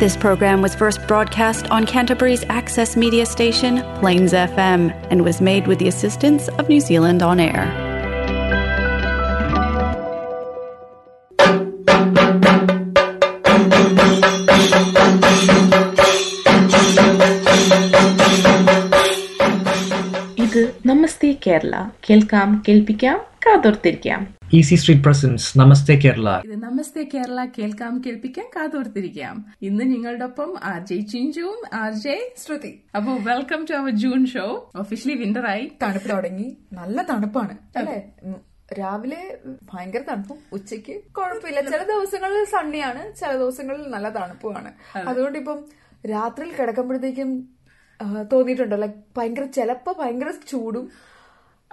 This program was first broadcast on Canterbury's access media station, Plains FM, and was made with the assistance of New Zealand On Air. ഇത് നമസ്തേ കേരള കേൾക്കാം കേൾപ്പിക്കാം കാതോർത്തിരിക്കാം easy street presents നമസ്തേ കേരള ഇത് നമസ്തേ കേരള. കേൾക്കാം കേൾപ്പിക്കാം കാതോർത്തിരിക്കാം. ഇന്ന് നിങ്ങളുടെ ഒപ്പം ആർ ജെ ചിഞ്ചുവും ആർ ജെ ശ്രുതി. അപ്പൊ welcome to our June show officially winter ആയി. തണുപ്പ് തുടങ്ങി. നല്ല തണുപ്പാണ് അല്ലെ? രാവിലെ ഭയങ്കര തണുപ്പും ഉച്ചയ്ക്ക് കുഴപ്പമില്ല. ചില ദിവസങ്ങളിൽ സണ്ണിയാണ് ചില ദിവസങ്ങളിൽ നല്ല തണുപ്പുമാണ്. അതുകൊണ്ട് ഇപ്പം രാത്രിയിൽ കിടക്കുമ്പോഴത്തേക്കും തോന്നിയിട്ടുണ്ടോ ലൈക് ഭയങ്കര ചിലപ്പോ ഭയങ്കര ചൂടും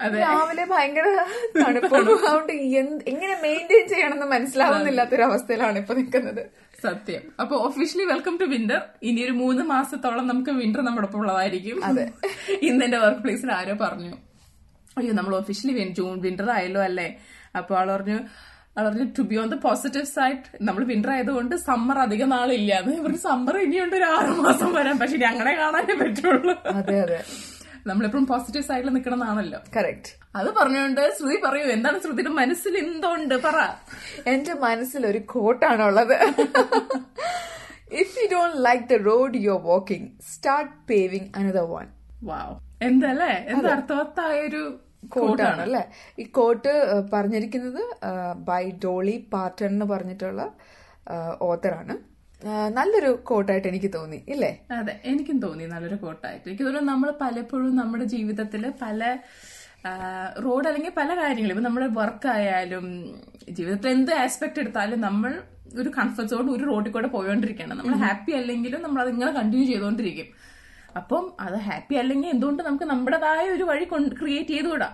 രാവിലെ ഭയങ്കര തണുപ്പാണ് അതുകൊണ്ട് എങ്ങനെ മെയിന്റെയിൻ ചെയ്യണമെന്ന് മനസ്സിലാവുന്നില്ലാത്തൊരവസ്ഥയിലാണ് ഇപ്പൊ നിൽക്കുന്നത്. സത്യം. അപ്പൊ ഒഫീഷ്യലി വെൽക്കം ടു വിന്റർ ഇനി ഒരു മൂന്ന് മാസത്തോളം നമുക്ക് വിന്റർ നമ്മുടെ ഒപ്പം ഉള്ളതായിരിക്കും. അതെ. ഇന്ന് എന്റെ വർക്ക് പ്ലേസിൽ ആരോ പറഞ്ഞു. അയ്യോ നമ്മൾ ഒഫീഷ്യലി ജൂൺ വിന്റർ ആയല്ലോ അല്ലേ? അപ്പൊ ആൾ പറഞ്ഞു ആൾ പറഞ്ഞു to be on the positive side നമ്മൾ വിന്റർ ആയതുകൊണ്ട് സമ്മർ അധികം നാളില്ല. എന്ന് സമ്മർ ഇനിയുണ്ട് ഒരു ആറു മാസം വരാൻ പക്ഷെ ഞങ്ങളെ കാണാനേ പറ്റുള്ളൂ. അതെ അതെ. നമ്മളെപ്പോഴും പോസിറ്റീവ് സൈഡിൽ നിൽക്കണമെന്നാണല്ലോ കറക്റ്റ് അത് പറഞ്ഞുകൊണ്ട് ശ്രുതി പറയൂ എന്താണ് ശ്രുതിയുടെ മനസ്സിൽ എന്തുണ്ട്? പറ. എന്റെ മനസ്സിൽ ഒരു കോട്ടാണുള്ളത്. If you don't like the road you are walking start paving another one wow എന്തല്ലേ എന്താ അർത്ഥവത്തായ ഒരു കോട്ടാണ്. അല്ലെ? ഈ കോട്ട് പറഞ്ഞിരിക്കുന്നത് ബൈ ഡോളി പാർട്ടൺ എന്ന് പറഞ്ഞിട്ടുള്ള ഓത്തറാണ് നല്ലൊരു കോട്ടായിട്ട് എനിക്ക് തോന്നി ഇല്ലേ? അതെ എനിക്കും തോന്നി നല്ലൊരു കോട്ടായിട്ട് എനിക്ക് തോന്നുന്നു നമ്മൾ പലപ്പോഴും നമ്മുടെ ജീവിതത്തിൽ പല റോഡ് അല്ലെങ്കിൽ പല കാര്യങ്ങളും ഇപ്പൊ നമ്മുടെ വർക്ക് ആയാലും ജീവിതത്തിൽ എന്ത് ആസ്പെക്ട് എടുത്താലും നമ്മൾ ഒരു കംഫർട്ട് സോൺ ഒരു റോഡിൽ കൂടെ പോയോണ്ടിരിക്കണം. നമ്മൾ ഹാപ്പി അല്ലെങ്കിലും നമ്മൾ അതിങ്ങനെ കണ്ടിന്യൂ ചെയ്തുകൊണ്ടിരിക്കും അപ്പം അത് ഹാപ്പി അല്ലെങ്കിൽ എന്തുകൊണ്ട് നമുക്ക് നമ്മുടേതായ ഒരു വഴി ക്രിയേറ്റ് ചെയ്തുകൂടാ.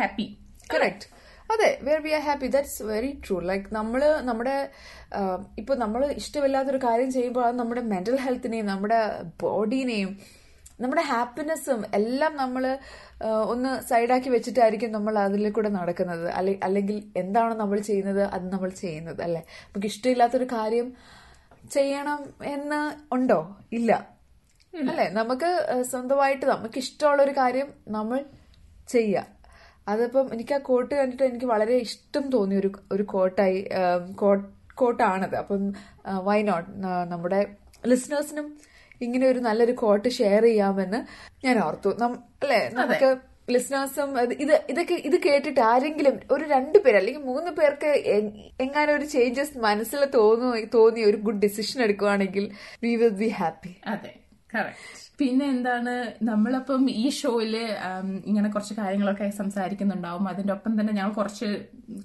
ഹാപ്പി കറക്റ്റ് അതെ where we are happy that's very true like നമ്മൾ നമ്മുടെ ഇപ്പോൾ ഇപ്പൊ നമ്മൾ ഇഷ്ടമില്ലാത്തൊരു കാര്യം ചെയ്യുമ്പോൾ അത് നമ്മുടെ മെന്റൽ ഹെൽത്തിനെയും നമ്മുടെ ബോഡീനെയും നമ്മുടെ ഹാപ്പിനെസ്സും എല്ലാം നമ്മൾ ഒന്ന് സൈഡാക്കി വെച്ചിട്ടായിരിക്കും നമ്മൾ അതിൽ കൂടെ നടക്കുന്നത്. അല്ലെ- അല്ലെങ്കിൽ എന്താണ് നമ്മൾ ചെയ്യുന്നത് അത് നമ്മൾ ചെയ്യുന്നത് അല്ലേ? നമുക്ക് ഇഷ്ടമില്ലാത്തൊരു കാര്യം ചെയ്യണം എന്ന് ഉണ്ടോ? ഇല്ല. അല്ലെ? നമുക്ക് സ്വന്തമായിട്ട് നമുക്ക് ഇഷ്ടമുള്ള ഒരു കാര്യം നമ്മൾ ചെയ്യാം. അതിപ്പം എനിക്ക് ആ കോട്ട് കണ്ടിട്ട് എനിക്ക് വളരെ ഇഷ്ടം തോന്നിയ ഒരു ഒരു കോട്ടായി കോട്ടാണത്. അപ്പം വൈ നോട്ട് നമ്മുടെ ലിസണേഴ്സിനും ഇങ്ങനെ ഒരു നല്ലൊരു കോട്ട് ഷെയർ ചെയ്യാമെന്ന് ഞാൻ ഓർത്തു. അല്ലേ? നമുക്ക് ലിസണേഴ്സും ഇത് ഇതൊക്കെ ഇത് കേട്ടിട്ട് ആരെങ്കിലും ഒരു രണ്ടു പേര് അല്ലെങ്കിൽ മൂന്ന് പേർക്ക് എങ്ങനെ എങ്ങാനും ഒരു ചേഞ്ചസ് മനസ്സിൽ തോന്നു തോന്നി ഒരു ഗുഡ് ഡിസിഷൻ എടുക്കുവാണെങ്കിൽ വി വിൽ ബി ഹാപ്പി അതെ. കറക്റ്റ് പിന്നെ എന്താണ് നമ്മളപ്പം ഈ ഷോയിൽ ഇങ്ങനെ കുറച്ച് കാര്യങ്ങളൊക്കെ സംസാരിക്കുന്നുണ്ടാവും. അതിന്റെ ഒപ്പം തന്നെ ഞങ്ങൾ കുറച്ച്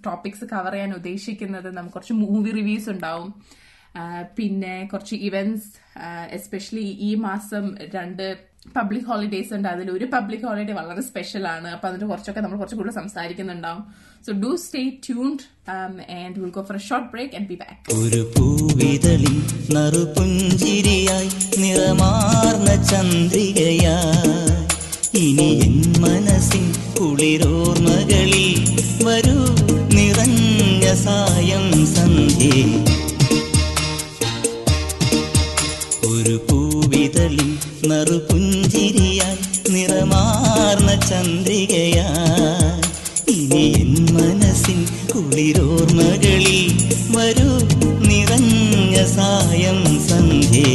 ടോപ്പിക്സ് കവർ ചെയ്യാൻ ഉദ്ദേശിക്കുന്നത് നമുക്ക് കുറച്ച് മൂവി റിവ്യൂസ് ഉണ്ടാവും. പിന്നെ കുറച്ച് ഇവന്റ്സ് എസ്പെഷ്യലി ഈ മാസം രണ്ട് പബ്ലിക് ഹോളിഡേയ്സ് ഉണ്ട്. അതിൽ ഒരു പബ്ലിക് ഹോളിഡേ വളരെ സ്പെഷ്യൽ ആണ്. അപ്പൊ അതിന്റെ കുറച്ചൊക്കെ നമ്മൾ കുറച്ച് കൂടുതൽ സംസാരിക്കുന്നുണ്ടാവും. So do stay tuned and will go for a short break and be back ഒരു പൂവിതളി നറുപുഞ്ചിരിയായി നിറമാർന്ന ചന്ദ്രികയായി. ഇനി എൻ മനസ്സിൻ കുളിരോർമകളിൽ വരൂ നിറഞ്ഞ സായം സന്ധ്യേ. ഒരു പൂവിതളി നറുപുഞ്ചിരിയായി നിറമാർന്ന ചന്ദ്രികയായി. ഇനി എൻ മനസ്സിൻ കുളിരോർമകളിൽ വരൂ നിറഞ്ഞ സായം സന്ധ്യേ.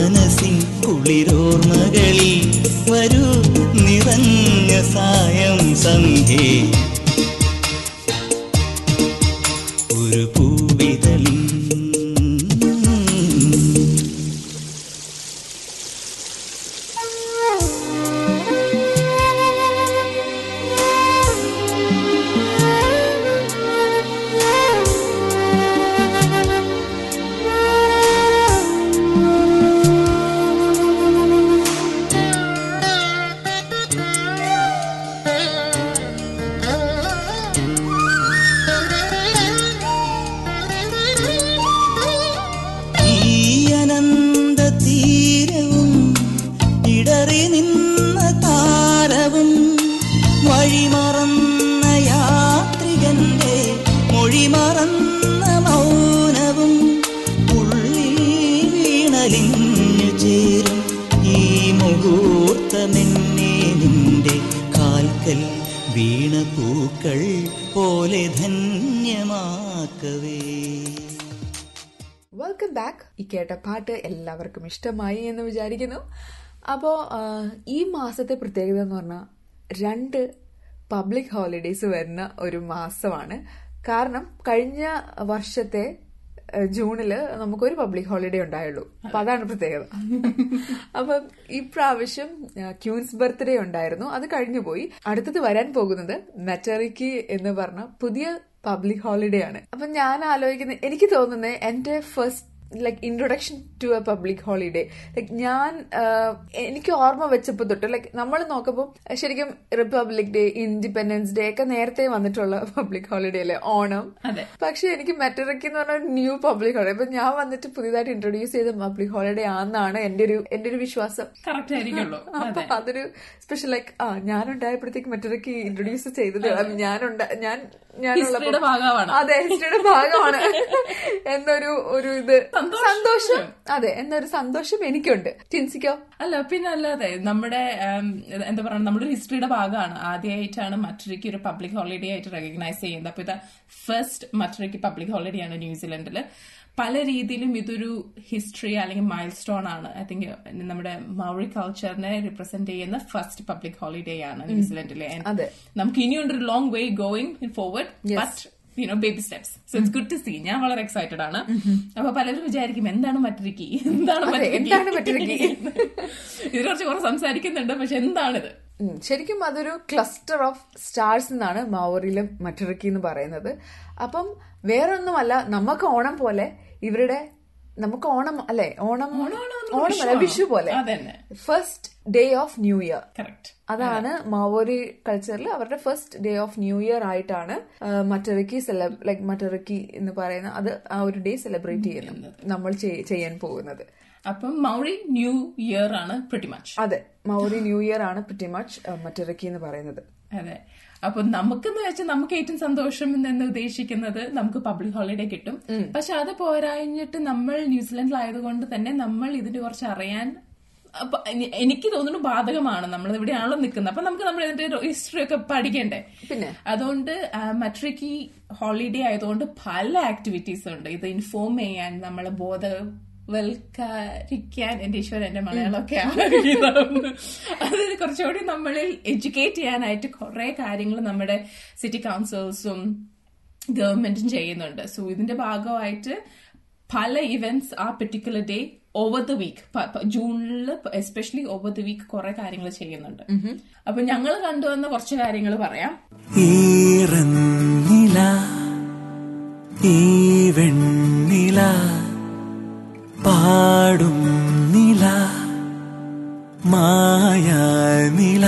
എൻ മനസ്സിൻ കുളിരോർമകളിൽ വരൂ നിറഞ്ഞ സായം സന്ധ്യേ ഇഷ്ടമായി എന്ന് വിചാരിക്കുന്നു. അപ്പോൾ ഈ മാസത്തെ പ്രത്യേകത എന്ന് പറഞ്ഞാൽ രണ്ട് പബ്ലിക് ഹോളിഡേയ്സ് വരുന്ന ഒരു മാസമാണ്. കാരണം കഴിഞ്ഞ വർഷത്തെ ജൂണിൽ നമുക്കൊരു പബ്ലിക് ഹോളിഡേ ഉണ്ടായുള്ളൂ. അപ്പൊ അതാണ് പ്രത്യേകത. അപ്പം ഇപ്രാവശ്യം പ്രാവശ്യം ക്യൂൻസ് ബർത്ത്ഡേ ഉണ്ടായിരുന്നു. അത് കഴിഞ്ഞു പോയി. അടുത്തത് വരാൻ പോകുന്നത് മെറ്ററിക്ക് എന്ന് പറഞ്ഞ പുതിയ പബ്ലിക് ഹോളിഡേ ആണ്. അപ്പൊ ഞാൻ ആലോചിക്കുന്നത് എനിക്ക് തോന്നുന്നത് എന്റെ first like introduction to a public holiday like ഞാൻ എനിക്ക് ഓർമ്മ വെച്ചപ്പോൾ തൊട്ട് ലൈക്ക് നമ്മൾ നോക്കുമ്പോൾ ശരിക്കും റിപ്പബ്ലിക് ഡേ ഇൻഡിപെൻഡൻസ് ഡേ ഒക്കെ നേരത്തെ വന്നിട്ടുള്ള പബ്ലിക് ഹോളിഡേ അല്ലേ? ഓണം. അതെ. പക്ഷെ എനിക്ക് മെറ്ററിക്ക് എന്ന് പറഞ്ഞ ന്യൂ പബ്ലിക് ഹോളിഡേ അപ്പൊ ഞാൻ വന്നിട്ട് പുതിയതായിട്ട് ഇൻട്രൊഡ്യൂസ് ചെയ്ത പബ്ലിക് ഹോളിഡേ ആണെന്നാണ് എന്റെ ഒരു എന്റെ ഒരു വിശ്വാസം. അപ്പൊ അതൊരു സ്പെഷ്യൽ ലൈക്ക് ആ ഞാനുണ്ടായപ്പോഴത്തേക്ക് മെറ്ററിക്ക് ഇൻട്രൊഡ്യൂസ് ചെയ്തത്. ഞാനുണ്ട ഞാൻ ഞാനുള്ള അതെ ഹിസ്റ്ററിയുടെ ഭാഗമാണ്. എന്നൊരു ഒരു ഇത്. സന്തോഷം. അതെ എന്നൊരു സന്തോഷം എനിക്കുണ്ട്. ടിൻസിക്കോ അല്ല പിന്നെ അല്ലാതെ നമ്മുടെ എന്താ പറയുക നമ്മുടെ ഹിസ്റ്ററിയുടെ ഭാഗമാണ്. ആദ്യമായിട്ടാണ് മറ്റൊരിക്ക് ഒരു പബ്ലിക് ഹോളിഡേ ആയിട്ട് റെക്കഗ്നൈസ് ചെയ്യുന്നത്. അപ്പൊ ഇത് ഫസ്റ്റ് മറ്റൊരിക്ക് പബ്ലിക് ഹോളിഡേ ആണ് ന്യൂസിലൻഡിൽ പല രീതിയിലും ഇതൊരു ഹിസ്റ്ററി അല്ലെങ്കിൽ മൈൽ സ്റ്റോൺ ആണ്. ഐ തിങ്ക് നമ്മുടെ മൗറി കൾച്ചറിനെ റിപ്രസെന്റ് ചെയ്യുന്ന ഫസ്റ്റ് പബ്ലിക് ഹോളിഡേ ആണ് ന്യൂസിലൻഡിലെ. നമുക്ക് ഇനിയുണ്ട് ഒരു long way going forward but you know baby steps so it's good to see ഞാൻ വളരെ എക്സൈറ്റഡ് ആണ്. അപ്പൊ പലരും വിചാരിക്കും എന്താണ് മറ്റൊരുക്കി എന്താണ് എന്താണ് മറ്റൊരുക്കി? ഇതിനെ കുറിച്ച് കുറെ സംസാരിക്കുന്നുണ്ട് പക്ഷെ എന്താണിത്? ശരിക്കും അതൊരു ക്ലസ്റ്റർ ഓഫ് സ്റ്റാർസ് എന്നാണ് മാവോറിയിലും മറ്റൊരുക്കി എന്ന് പറയുന്നത്. അപ്പം വേറൊന്നുമല്ല നമുക്ക് ഓണം പോലെ ഇവരുടെ നമുക്ക് ഓണം അല്ലെ? ഓണം ഓണം ഓണമല്ല വിഷു പോലെ. First day of new year അതാണ് മാവോരി കൾച്ചറിൽ അവരുടെ first day of new year ആയിട്ടാണ് മറ്ററിക്കി ലൈക് മറ്ററക്കി എന്ന് പറയുന്ന അത് ആ ഒരു ഡേ സെലിബ്രേറ്റ് ചെയ്യുന്നത്. നമ്മൾ ചെയ്യാൻ പോകുന്നത്. അപ്പം മൗറി ന്യൂ ഇയർ ആണ് പ്രിറ്റി മച്ച് അതെ. മൗറി ന്യൂ ഇയർ ആണ് പ്രിറ്റി മച്ച് മറ്ററക്കി എന്ന് പറയുന്നത്. അതെ. അപ്പൊ നമുക്കെന്ന് വെച്ചാൽ നമുക്ക് ഏറ്റവും സന്തോഷം എന്ന് ഉദ്ദേശിക്കുന്നത് നമുക്ക് പബ്ലിക് ഹോളിഡേ കിട്ടും. പക്ഷെ അത് പോരാഞ്ഞിട്ട് നമ്മൾ ന്യൂസിലൻഡിലായതുകൊണ്ട് തന്നെ നമ്മൾ ഇതിന്റെ കുറച്ച് അറിയാൻ അപ്പൊ എനിക്ക് തോന്നുന്നു ബാധകമാണ്. നമ്മൾ ഇവിടെയാണല്ലോ നിൽക്കുന്നത്. അപ്പൊ നമുക്ക് നമ്മൾ ഇതിന്റെ ഹിസ്റ്ററി ഒക്കെ പഠിക്കണ്ടേ? പിന്നെ? അതുകൊണ്ട് മട്രിക്ക് ഹോളിഡേ ആയതുകൊണ്ട് പല ആക്ടിവിറ്റീസ് ഉണ്ട്. ഇത് ഇൻഫോം ചെയ്യാൻ നമ്മളെ ബോധവൽക്കരിക്കാൻ എന്റെ ഈശ്വരൻ എന്റെ മലയാളമൊക്കെ ആഗ്രഹിക്കുന്നു അതായത് കുറച്ചുകൂടി നമ്മളിൽ എഡ്യൂക്കേറ്റ് ചെയ്യാനായിട്ട് കുറെ കാര്യങ്ങൾ നമ്മുടെ സിറ്റി കൗൺസിൽസും ഗവൺമെന്റും ചെയ്യുന്നുണ്ട്. സോ ഇതിന്റെ ഭാഗമായിട്ട് പല ഇവന്റ്സ് ആ particular day over the week ജൂണിൽ എസ്പെഷ്യലി ഓവർ ദ വീക്ക് കുറെ കാര്യങ്ങൾ ചെയ്യുന്നുണ്ട്. അപ്പൊ ഞങ്ങൾ കണ്ടുവന്ന കുറച്ച് കാര്യങ്ങൾ പറയാം. ഈ വെണ്ണില പാടും നില മായ നില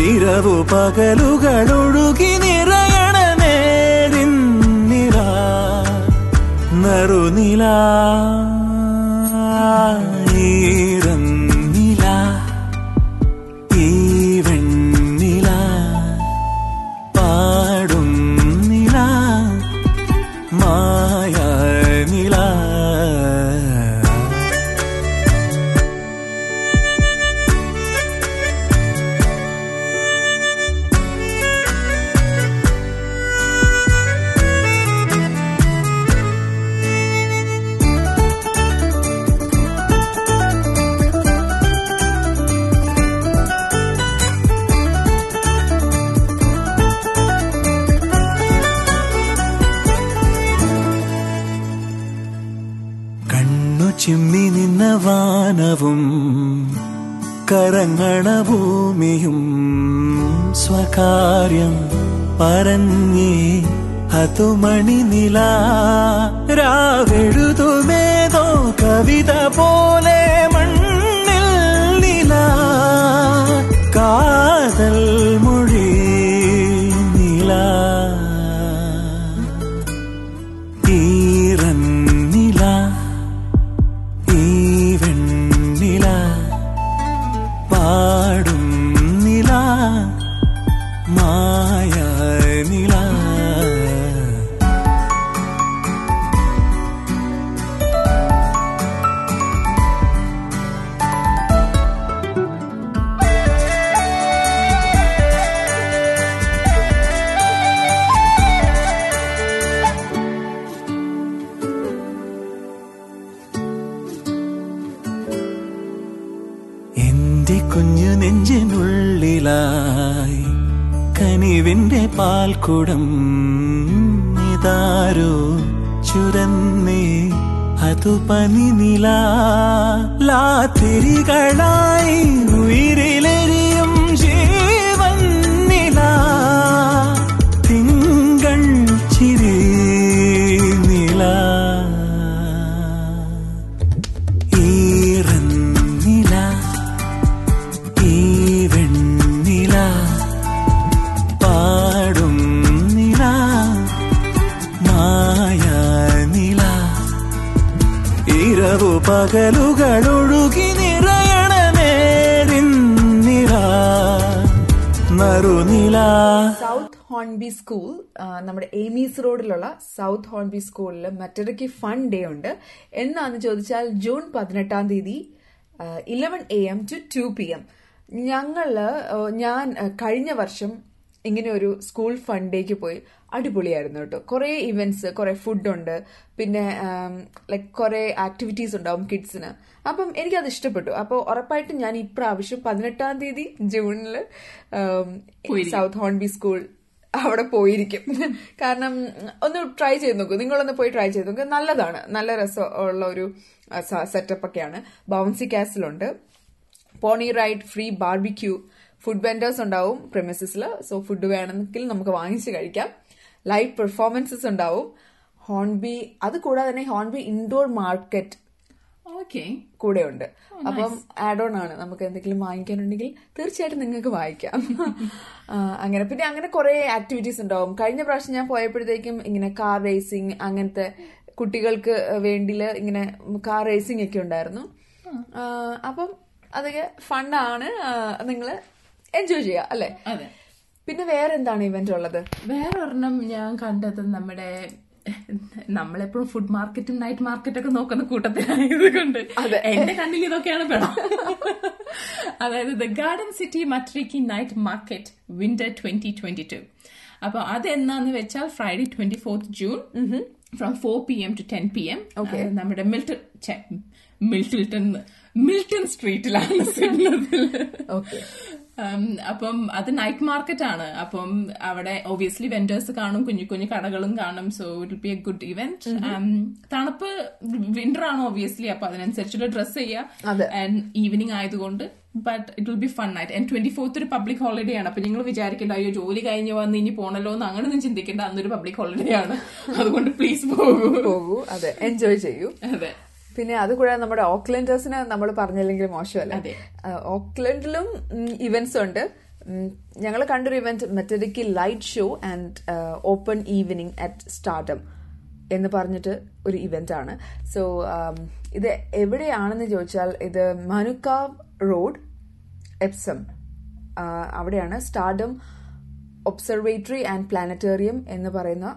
ഇരവു പകലുകളൊഴുകി നിറയണ നേരിന്നില നറുനില. ഈറന്നില ചിമ്മി നിന്ന വാനവും കരങ്ങണ ഭൂമിയും സ്വകാര്യം പറഞ്ഞേ അതുമണി നില രാവെഴുതുമേതോ കവിത പാൽക്കുടം ഇതാരോ ചുരന്നേ അതു പനി പനിനില ലാത്തിരികളായി ഉയിരിലെരിയും പകലുകളൊഴുകി നിറയണ നേരി സൗത്ത് ഹോൺബി സ്കൂൾ നമ്മുടെ എയ്മീസ് റോഡിലുള്ള സൗത്ത് ഹോൺബി സ്കൂളിൽ മറ്റൊരുക്ക് ഫൺ ഡേ ഉണ്ട്. എന്നാന്ന് ചോദിച്ചാൽ ജൂൺ പതിനെട്ടാം തീയതി eleven A M to two P M ഞങ്ങൾ ഞാൻ കഴിഞ്ഞ വർഷം ഇങ്ങനെ ഒരു സ്കൂൾ ഫൺ ഡേക്ക് പോയി. അടിപൊളിയായിരുന്നു കേട്ടോ. കുറേ ഇവന്റ്സ് കുറേ ഫുഡുണ്ട് പിന്നെ ലൈക്ക് കുറേ ആക്ടിവിറ്റീസ് ഉണ്ടാവും കിഡ്സിന് അപ്പം എനിക്കത് ഇഷ്ടപ്പെട്ടു. അപ്പോൾ ഉറപ്പായിട്ടും ഞാൻ ഇപ്രാവശ്യം പതിനെട്ടാം തീയതി ജൂണിൽ സൗത്ത് ഹോൺബി സ്കൂൾ അവിടെ പോയിരിക്കും. കാരണം ഒന്ന് ട്രൈ ചെയ്ത് നോക്കൂ. നിങ്ങളൊന്ന് പോയി ട്രൈ ചെയ്ത് നോക്കൂ. നല്ലതാണ്. നല്ല രസമുള്ള ഒരു സെറ്റപ്പ് ഒക്കെയാണ്. Bouncy കാസിലുണ്ട് pony ride free barbecue food vendors ഉണ്ടാവും പ്രെമിസസിൽ സോ ഫുഡ് വേണമെങ്കിൽ നമുക്ക് വാങ്ങിച്ച് കഴിക്കാം. ലൈവ് പെർഫോമൻസസ് ഉണ്ടാവും. ഹോൺബി അത് കൂടാതെ തന്നെ ഹോൺബി ഇൻഡോർ മാർക്കറ്റ് ഓക്കെ കൂടെ ഉണ്ട് അപ്പം ആഡ് ഓൺ ആണ്. നമുക്ക് എന്തെങ്കിലും വാങ്ങിക്കാനുണ്ടെങ്കിൽ തീർച്ചയായിട്ടും നിങ്ങൾക്ക് വായിക്കാം. അങ്ങനെ. പിന്നെ അങ്ങനെ കുറെ ആക്ടിവിറ്റീസ് ഉണ്ടാവും. കഴിഞ്ഞ പ്രാവശ്യം ഞാൻ പോയപ്പോഴത്തേക്കും ഇങ്ങനെ കാർ റേസിംഗ് അങ്ങനത്തെ കുട്ടികൾക്ക് വേണ്ടിയിൽ ഇങ്ങനെ കാർ റേസിംഗ് ഒക്കെ ഉണ്ടായിരുന്നു. അപ്പം അതൊക്കെ ഫണ്ടാണ് നിങ്ങൾ എൻജോയ് ചെയ്യുക അല്ലേ? അതെ. പിന്നെ വേറെ എന്താണ് ഇവന്റ് ഉള്ളത്? വേറെ ഒരെണ്ണം ഞാൻ കണ്ടത് നമ്മുടെ നമ്മളെപ്പോഴും ഫുഡ് മാർക്കറ്റും നൈറ്റ് മാർക്കറ്റും ഒക്കെ നോക്കുന്ന കൂട്ടത്തിലായത് കൊണ്ട് എന്റെ കണ്ണിൽ ഇതൊക്കെയാണ് പെടാം. അതായത് the garden city Matariki night market winter twenty twenty two അപ്പൊ അത് എന്നാന്ന് വെച്ചാൽ Friday twenty fourth June from four P M to ten P M നമ്മുടെ മിൽട്ടൺ മിൽട്ടിൽട്ടൺ മിൽട്ടൺ സ്ട്രീറ്റിലാണ് അപ്പം അത് നൈറ്റ് മാർക്കറ്റ് ആണ്. അപ്പം അവിടെ ഒബിയസ്ലി വെൻഡേഴ്സ് കാണും കുഞ്ഞു കുഞ്ഞു കടകളും കാണും. So it be a good event തണുപ്പ് വിന്റർ ആണ് ഒബിയസ്ലി അപ്പൊ അതിനനുസരിച്ചുള്ള ഡ്രസ്. ചെയ്യുക ആൻഡ് ഈവനിങ് ആയതുകൊണ്ട്. But it will be fun night and twenty fourth ഒരു പബ്ലിക് ഹോളിഡേ ആണ്. അപ്പൊ നിങ്ങൾ വിചാരിക്കേണ്ട അയ്യോ ജോലി കഴിഞ്ഞ് വന്ന് ഇനി പോണല്ലോ എന്ന് അങ്ങനെ ഒന്നും ചിന്തിക്കേണ്ട. അന്നൊരു പബ്ലിക് ഹോളിഡേ ആണ്. അതുകൊണ്ട് പ്ലീസ് പോകൂ. പോകൂ. അതെ. എൻജോയ് ചെയ്യൂ. അതെ. പിന്നെ അതുകൂടാതെ നമ്മുടെ ഓക്ലൻഡേഴ്സിന് നമ്മൾ പറഞ്ഞില്ലെങ്കിൽ മോശമല്ല? ഓക്ലൻഡിലും ഇവന്റ്സ് ഉണ്ട്. ഞങ്ങൾ കണ്ടൊരു event Matariki light show and open evening at Stardome എന്ന് പറഞ്ഞിട്ട് ഒരു ഇവന്റ് ആണ്. സോ ഇത് എവിടെയാണെന്ന് ചോദിച്ചാൽ ഇത് മനുക്കാവ് റോഡ് എപ്സം അവിടെയാണ് സ്റ്റാർഡം ഒബ്സർവേറ്ററി ആൻഡ് പ്ലാനറ്റേറിയം എന്ന് പറയുന്ന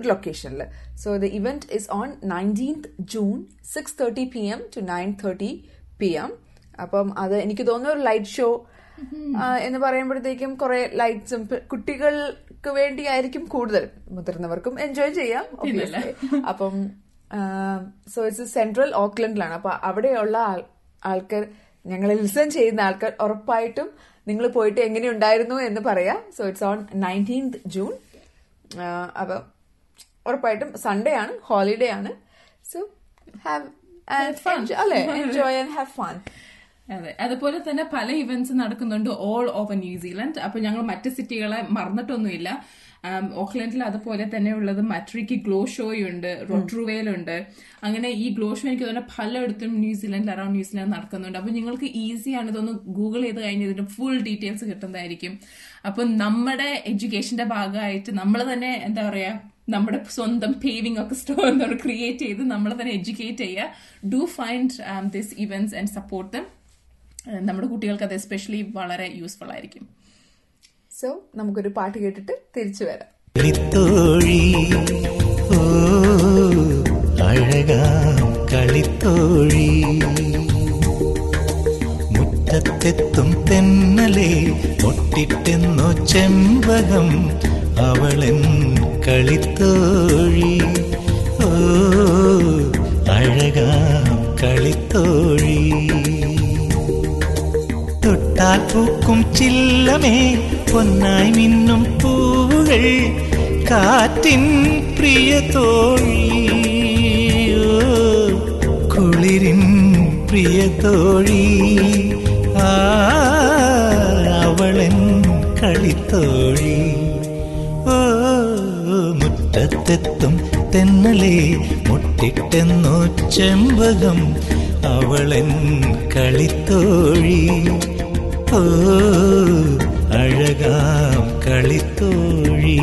ഒരു ലൊക്കേഷനിൽ so the event is on nineteenth June six thirty P M to nine thirty P M അപ്പം അത് എനിക്ക് തോന്നുന്ന ഒരു ലൈറ്റ് ഷോ എന്ന് പറയുമ്പോഴത്തേക്കും കുറെ ലൈറ്റ്സും കുട്ടികൾക്ക് വേണ്ടിയായിരിക്കും കൂടുതൽ. മുതിർന്നവർക്കും എൻജോയ് ചെയ്യാം. അപ്പം സോ ഇറ്റ്സ് സെൻട്രൽ ഓക്ലൻഡിലാണ് അപ്പൊ അവിടെയുള്ള ആൾ- ആൾക്കാർ ഞങ്ങൾ ലിസൺ ചെയ്യുന്ന ആൾക്കാർ ഉറപ്പായിട്ടും നിങ്ങൾ പോയിട്ട് എങ്ങനെയുണ്ടായിരുന്നു എന്ന് പറയാം. So it's on nineteenth June അപ്പം ഉറപ്പായിട്ടും സൺഡേ ആണ് ഹോളിഡേ ആണ്. സോ ഹാവ് അല്ലെ? എൻജോയ് ആൻഡ് ഹാവ് ഫൺ അതെ. അതുപോലെ തന്നെ പല ഇവന്റ്സ് നടക്കുന്നുണ്ട് ഓൾ ഓവർ ന്യൂസിലൻഡ് അപ്പൊ ഞങ്ങൾ മറ്റ് സിറ്റികളെ മറന്നിട്ടൊന്നുമില്ല. ഓക്ലൻഡിൽ അതുപോലെ തന്നെ ഉള്ളത് മട്രിക്ക് ഗ്ലോ ഷോയുണ്ട് റൊട്രുവേലുണ്ട് അങ്ങനെ ഈ ഗ്ലോ ഷോ എനിക്ക് തോന്നുന്നു പലയിടത്തും ന്യൂസിലൻഡ് അറൌണ്ട് ന്യൂസിലൻഡ് നടക്കുന്നുണ്ട്. അപ്പൊ നിങ്ങൾക്ക് ഈസിയാണ് ഇതൊന്ന് ഗൂഗിൾ ചെയ്ത് കഴിഞ്ഞ് ഇതിന്റെ ഫുൾ ഡീറ്റെയിൽസ് കിട്ടുന്നതായിരിക്കും. അപ്പൊ നമ്മുടെ എഡ്യൂക്കേഷന്റെ ഭാഗമായിട്ട് നമ്മൾ തന്നെ എന്താ പറയാ നമ്മുടെ സ്വന്തം പേവിംഗ് ഒക്കെ സ്റ്റോർ എന്താണ് ക്രിയേറ്റ് ചെയ്ത് നമ്മൾ തന്നെ എഡ്യൂക്കേറ്റ് ചെയ്യുക. Do find this events and support them നമ്മുടെ കുട്ടികൾക്ക് അത് എസ്പെഷ്യലി വളരെ യൂസ്ഫുൾ ആയിരിക്കും. സോ നമുക്കൊരു പാട്ട് കേട്ടിട്ട് തിരിച്ചു വരാം. കളിത്തോഴി മുറ്റത്തെത്തും തെന്നലേ ഒട്ടിട്ടെന്നോ ചെമ്പകം അവളൻ കളിത്തോഴി. അഴകാം കളിത്തോഴി. തൊട്ടാൽ പൂക്കും ചില്ലമേ പൊന്നായി മിന്നും പൂവുകൾ കാറ്റിൻ പ്രിയ തോഴി. കുളിരിൻ പ്രിയ തോഴി. ആ അവളൻ കളിത്തോഴി. മുറ്റത്തെത്തും തെന്നലെ മുട്ടിട്ടെന്നോ ചെമ്പകം അവളൻ കളിത്തോഴി. ഓ അഴകാം കളിത്തോഴി.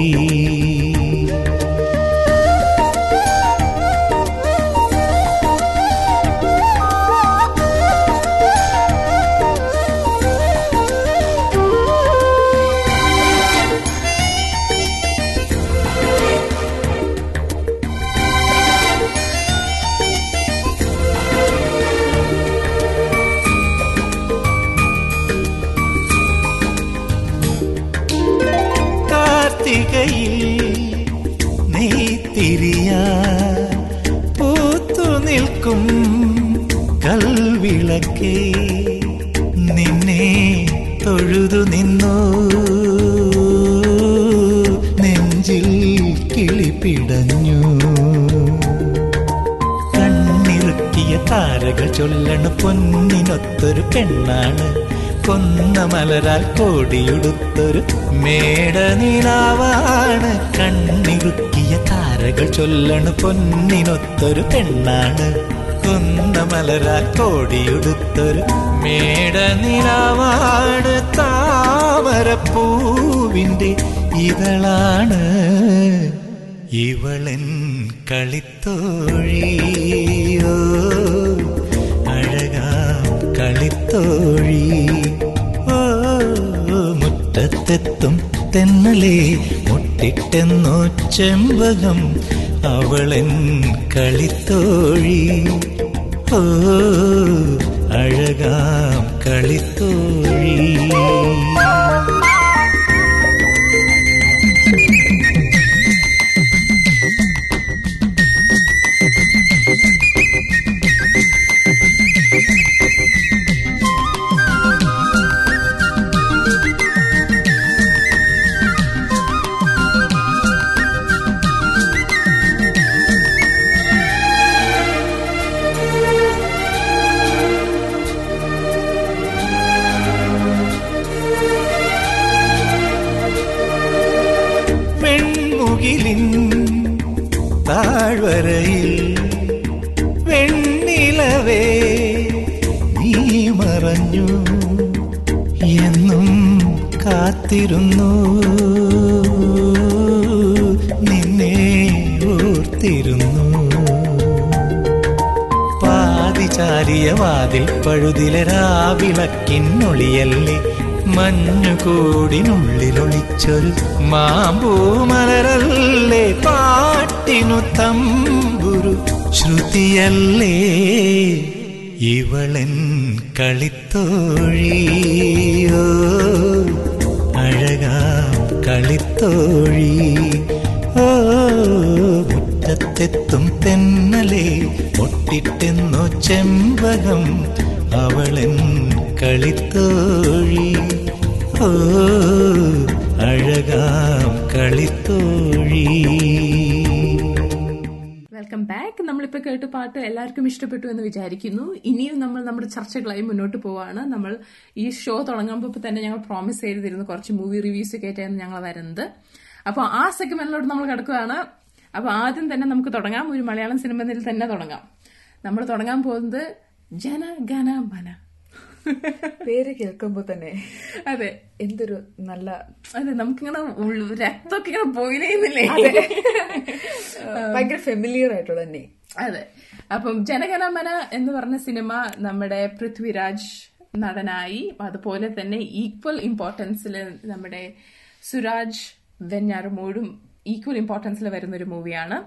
താരകൾ ചൊല്ലണ പൊന്നിനൊത്തൊരു പെണ്ണാണ്. കുന്നമലരാ കോടിയുടുത്തൊരു മേടനിലാവാണ് താമരപ്പൂവിന്റെ ഇതളാണ് ഇവളൻ കളിത്തോഴിയോ? അഴകാം കളിത്തോഴി മുറ്റത്തെത്തും തെന്നലേ മുട്ടിട്ടെന്നോ ചെമ്പകം അവളൻ കളിത്തോഴി. ഓ അഴകാം കളിത്തോഴി. ശ്രുതിയല്ലേ ഇവളൻ കളിത്തോഴിയോ എല്ലാവർക്കും ഇഷ്ടപ്പെട്ടു എന്ന് വിചാരിക്കുന്നു. ഇനിയും നമ്മൾ നമ്മുടെ ചർച്ചകളായി മുന്നോട്ട് പോവാണ്. നമ്മൾ ഈ ഷോ തുടങ്ങുമ്പോൾ തന്നെ ഞങ്ങൾ പ്രോമിസ് ചെയ്തിരുന്നു കുറച്ച് മൂവി റിവ്യൂസ് കേട്ടായിരുന്നു ഞങ്ങൾ വരുന്നത്. അപ്പോൾ ആ സെഗ്മെന്റിലോട്ട് നമ്മൾ കിടക്കുകയാണ്. അപ്പോൾ ആദ്യം തന്നെ നമുക്ക് തുടങ്ങാം. ഒരു മലയാളം സിനിമയിൽ തന്നെ തുടങ്ങാം. നമ്മൾ തുടങ്ങാൻ പോകുന്നത് ജന ഗന മന. പേര് കേൾക്കുമ്പോ തന്നെ അതെ. എന്തൊരു നല്ല അതെ നമുക്കിങ്ങനെ രക്തമൊക്കെ ഇങ്ങനെ ബോയിൽ ചെയ്യുന്നില്ലേ ഭയങ്കര ഫെമിലിയർ ആയിട്ടുള്ള തന്നെ അതെ. അപ്പം ജനഗണമന എന്ന് പറഞ്ഞ സിനിമ നമ്മുടെ പൃഥ്വിരാജ് നടനായി. അതുപോലെ തന്നെ ഈക്വൽ ഇമ്പോർട്ടൻസിൽ നമ്മുടെ സുരാജ് വെഞ്ഞാറുമൂടും ഈക്വൽ ഇമ്പോർട്ടൻസിൽ വരുന്ന ഒരു മൂവിയാണ്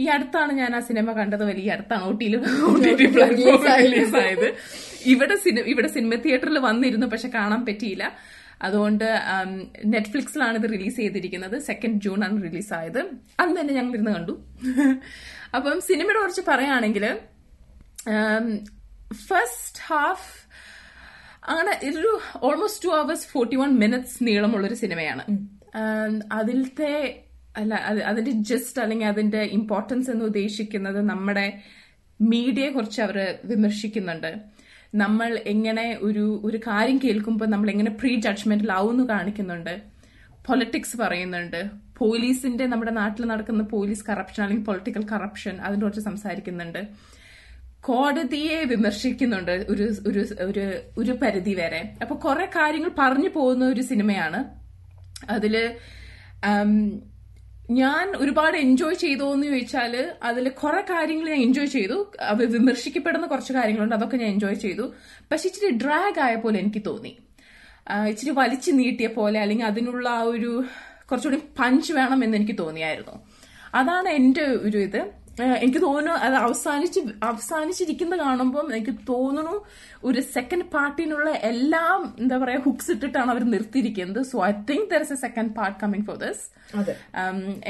ഈ അടുത്താണ് ഞാൻ ആ സിനിമ കണ്ടത്. വലിയ അടുത്താണ്. ഒ ടിയിൽ റിലീസായത് ഇവിടെ സിനിമ ഇവിടെ സിനിമ തിയേറ്ററിൽ വന്നിരുന്നു പക്ഷെ കാണാൻ പറ്റിയില്ല. അതുകൊണ്ട് നെറ്റ്ഫ്ലിക്സിലാണ് ഇത് റിലീസ് ചെയ്തിരിക്കുന്നത്. സെക്കൻഡ് ജൂൺ ആണ് റിലീസ് ആയത്. അന്ന് തന്നെ ഞങ്ങൾ ഇരുന്ന് കണ്ടു. അപ്പം സിനിമയുടെ കുറിച്ച് പറയുകയാണെങ്കിൽ ഫസ്റ്റ് ഹാഫ് അങ്ങനെ ഇതൊരു almost two hours forty one minutes നീളമുള്ളൊരു സിനിമയാണ്. അതിലത്തെ അല്ല അത് അതിന്റെ ജസ്റ്റ് അല്ലെങ്കിൽ അതിന്റെ ഇമ്പോർട്ടൻസ് എന്ന് ഉദ്ദേശിക്കുന്നത് നമ്മുടെ മീഡിയയെ കുറിച്ച് അവർ വിമർശിക്കുന്നുണ്ട്. നമ്മൾ എങ്ങനെ ഒരു ഒരു കാര്യം കേൾക്കുമ്പോൾ നമ്മൾ എങ്ങനെ പ്രീ ജഡ്ജ്മെന്റിലാവുമെന്ന് കാണിക്കുന്നുണ്ട്. പൊളിറ്റിക്സ് പറയുന്നുണ്ട്. പോലീസിന്റെ നമ്മുടെ നാട്ടിൽ നടക്കുന്ന പോലീസ് കറപ്ഷൻ അല്ലെങ്കിൽ പൊളിറ്റിക്കൽ കറപ്ഷൻ അതിനെക്കുറിച്ച് സംസാരിക്കുന്നുണ്ട്. കോടതിയെ വിമർശിക്കുന്നുണ്ട് ഒരു ഒരു ഒരു ഒരു പരിധി വരെ. അപ്പൊ കുറെ കാര്യങ്ങൾ പറഞ്ഞു പോകുന്ന ഒരു സിനിമയാണ്. അതിൽ ഞാൻ ഒരുപാട് എൻജോയ് ചെയ്തോ എന്ന് ചോദിച്ചാൽ അതിൽ കുറെ കാര്യങ്ങൾ ഞാൻ എൻജോയ് ചെയ്തു. അവ വിമർശിക്കപ്പെടുന്ന കുറച്ച് കാര്യങ്ങളുണ്ട് അതൊക്കെ ഞാൻ എൻജോയ് ചെയ്തു. പക്ഷെ ഇച്ചിരി ഡ്രാഗ് ആയ പോലെ എനിക്ക് തോന്നി. ഇച്ചിരി വലിച്ചു നീട്ടിയ പോലെ അല്ലെങ്കിൽ അതിനുള്ള ആ ഒരു കുറച്ചുകൂടി പഞ്ച് വേണം എന്ന് എനിക്ക് തോന്നിയായിരുന്നു. അതാണ് എന്റെ ഒരു ഇത്. എനിക്ക് തോന്നുന്നു അത് അവസാനിച്ച് അവസാനിച്ചിരിക്കുന്ന കാണുമ്പോൾ എനിക്ക് തോന്നുന്നു ഒരു സെക്കൻഡ് പാർട്ടിനുള്ള എല്ലാം എന്താ പറയാ ഹുക്സ് ഇട്ടിട്ടാണ് അവർ നിർത്തിയിരിക്കുന്നത്. So I think there is a second part coming for this.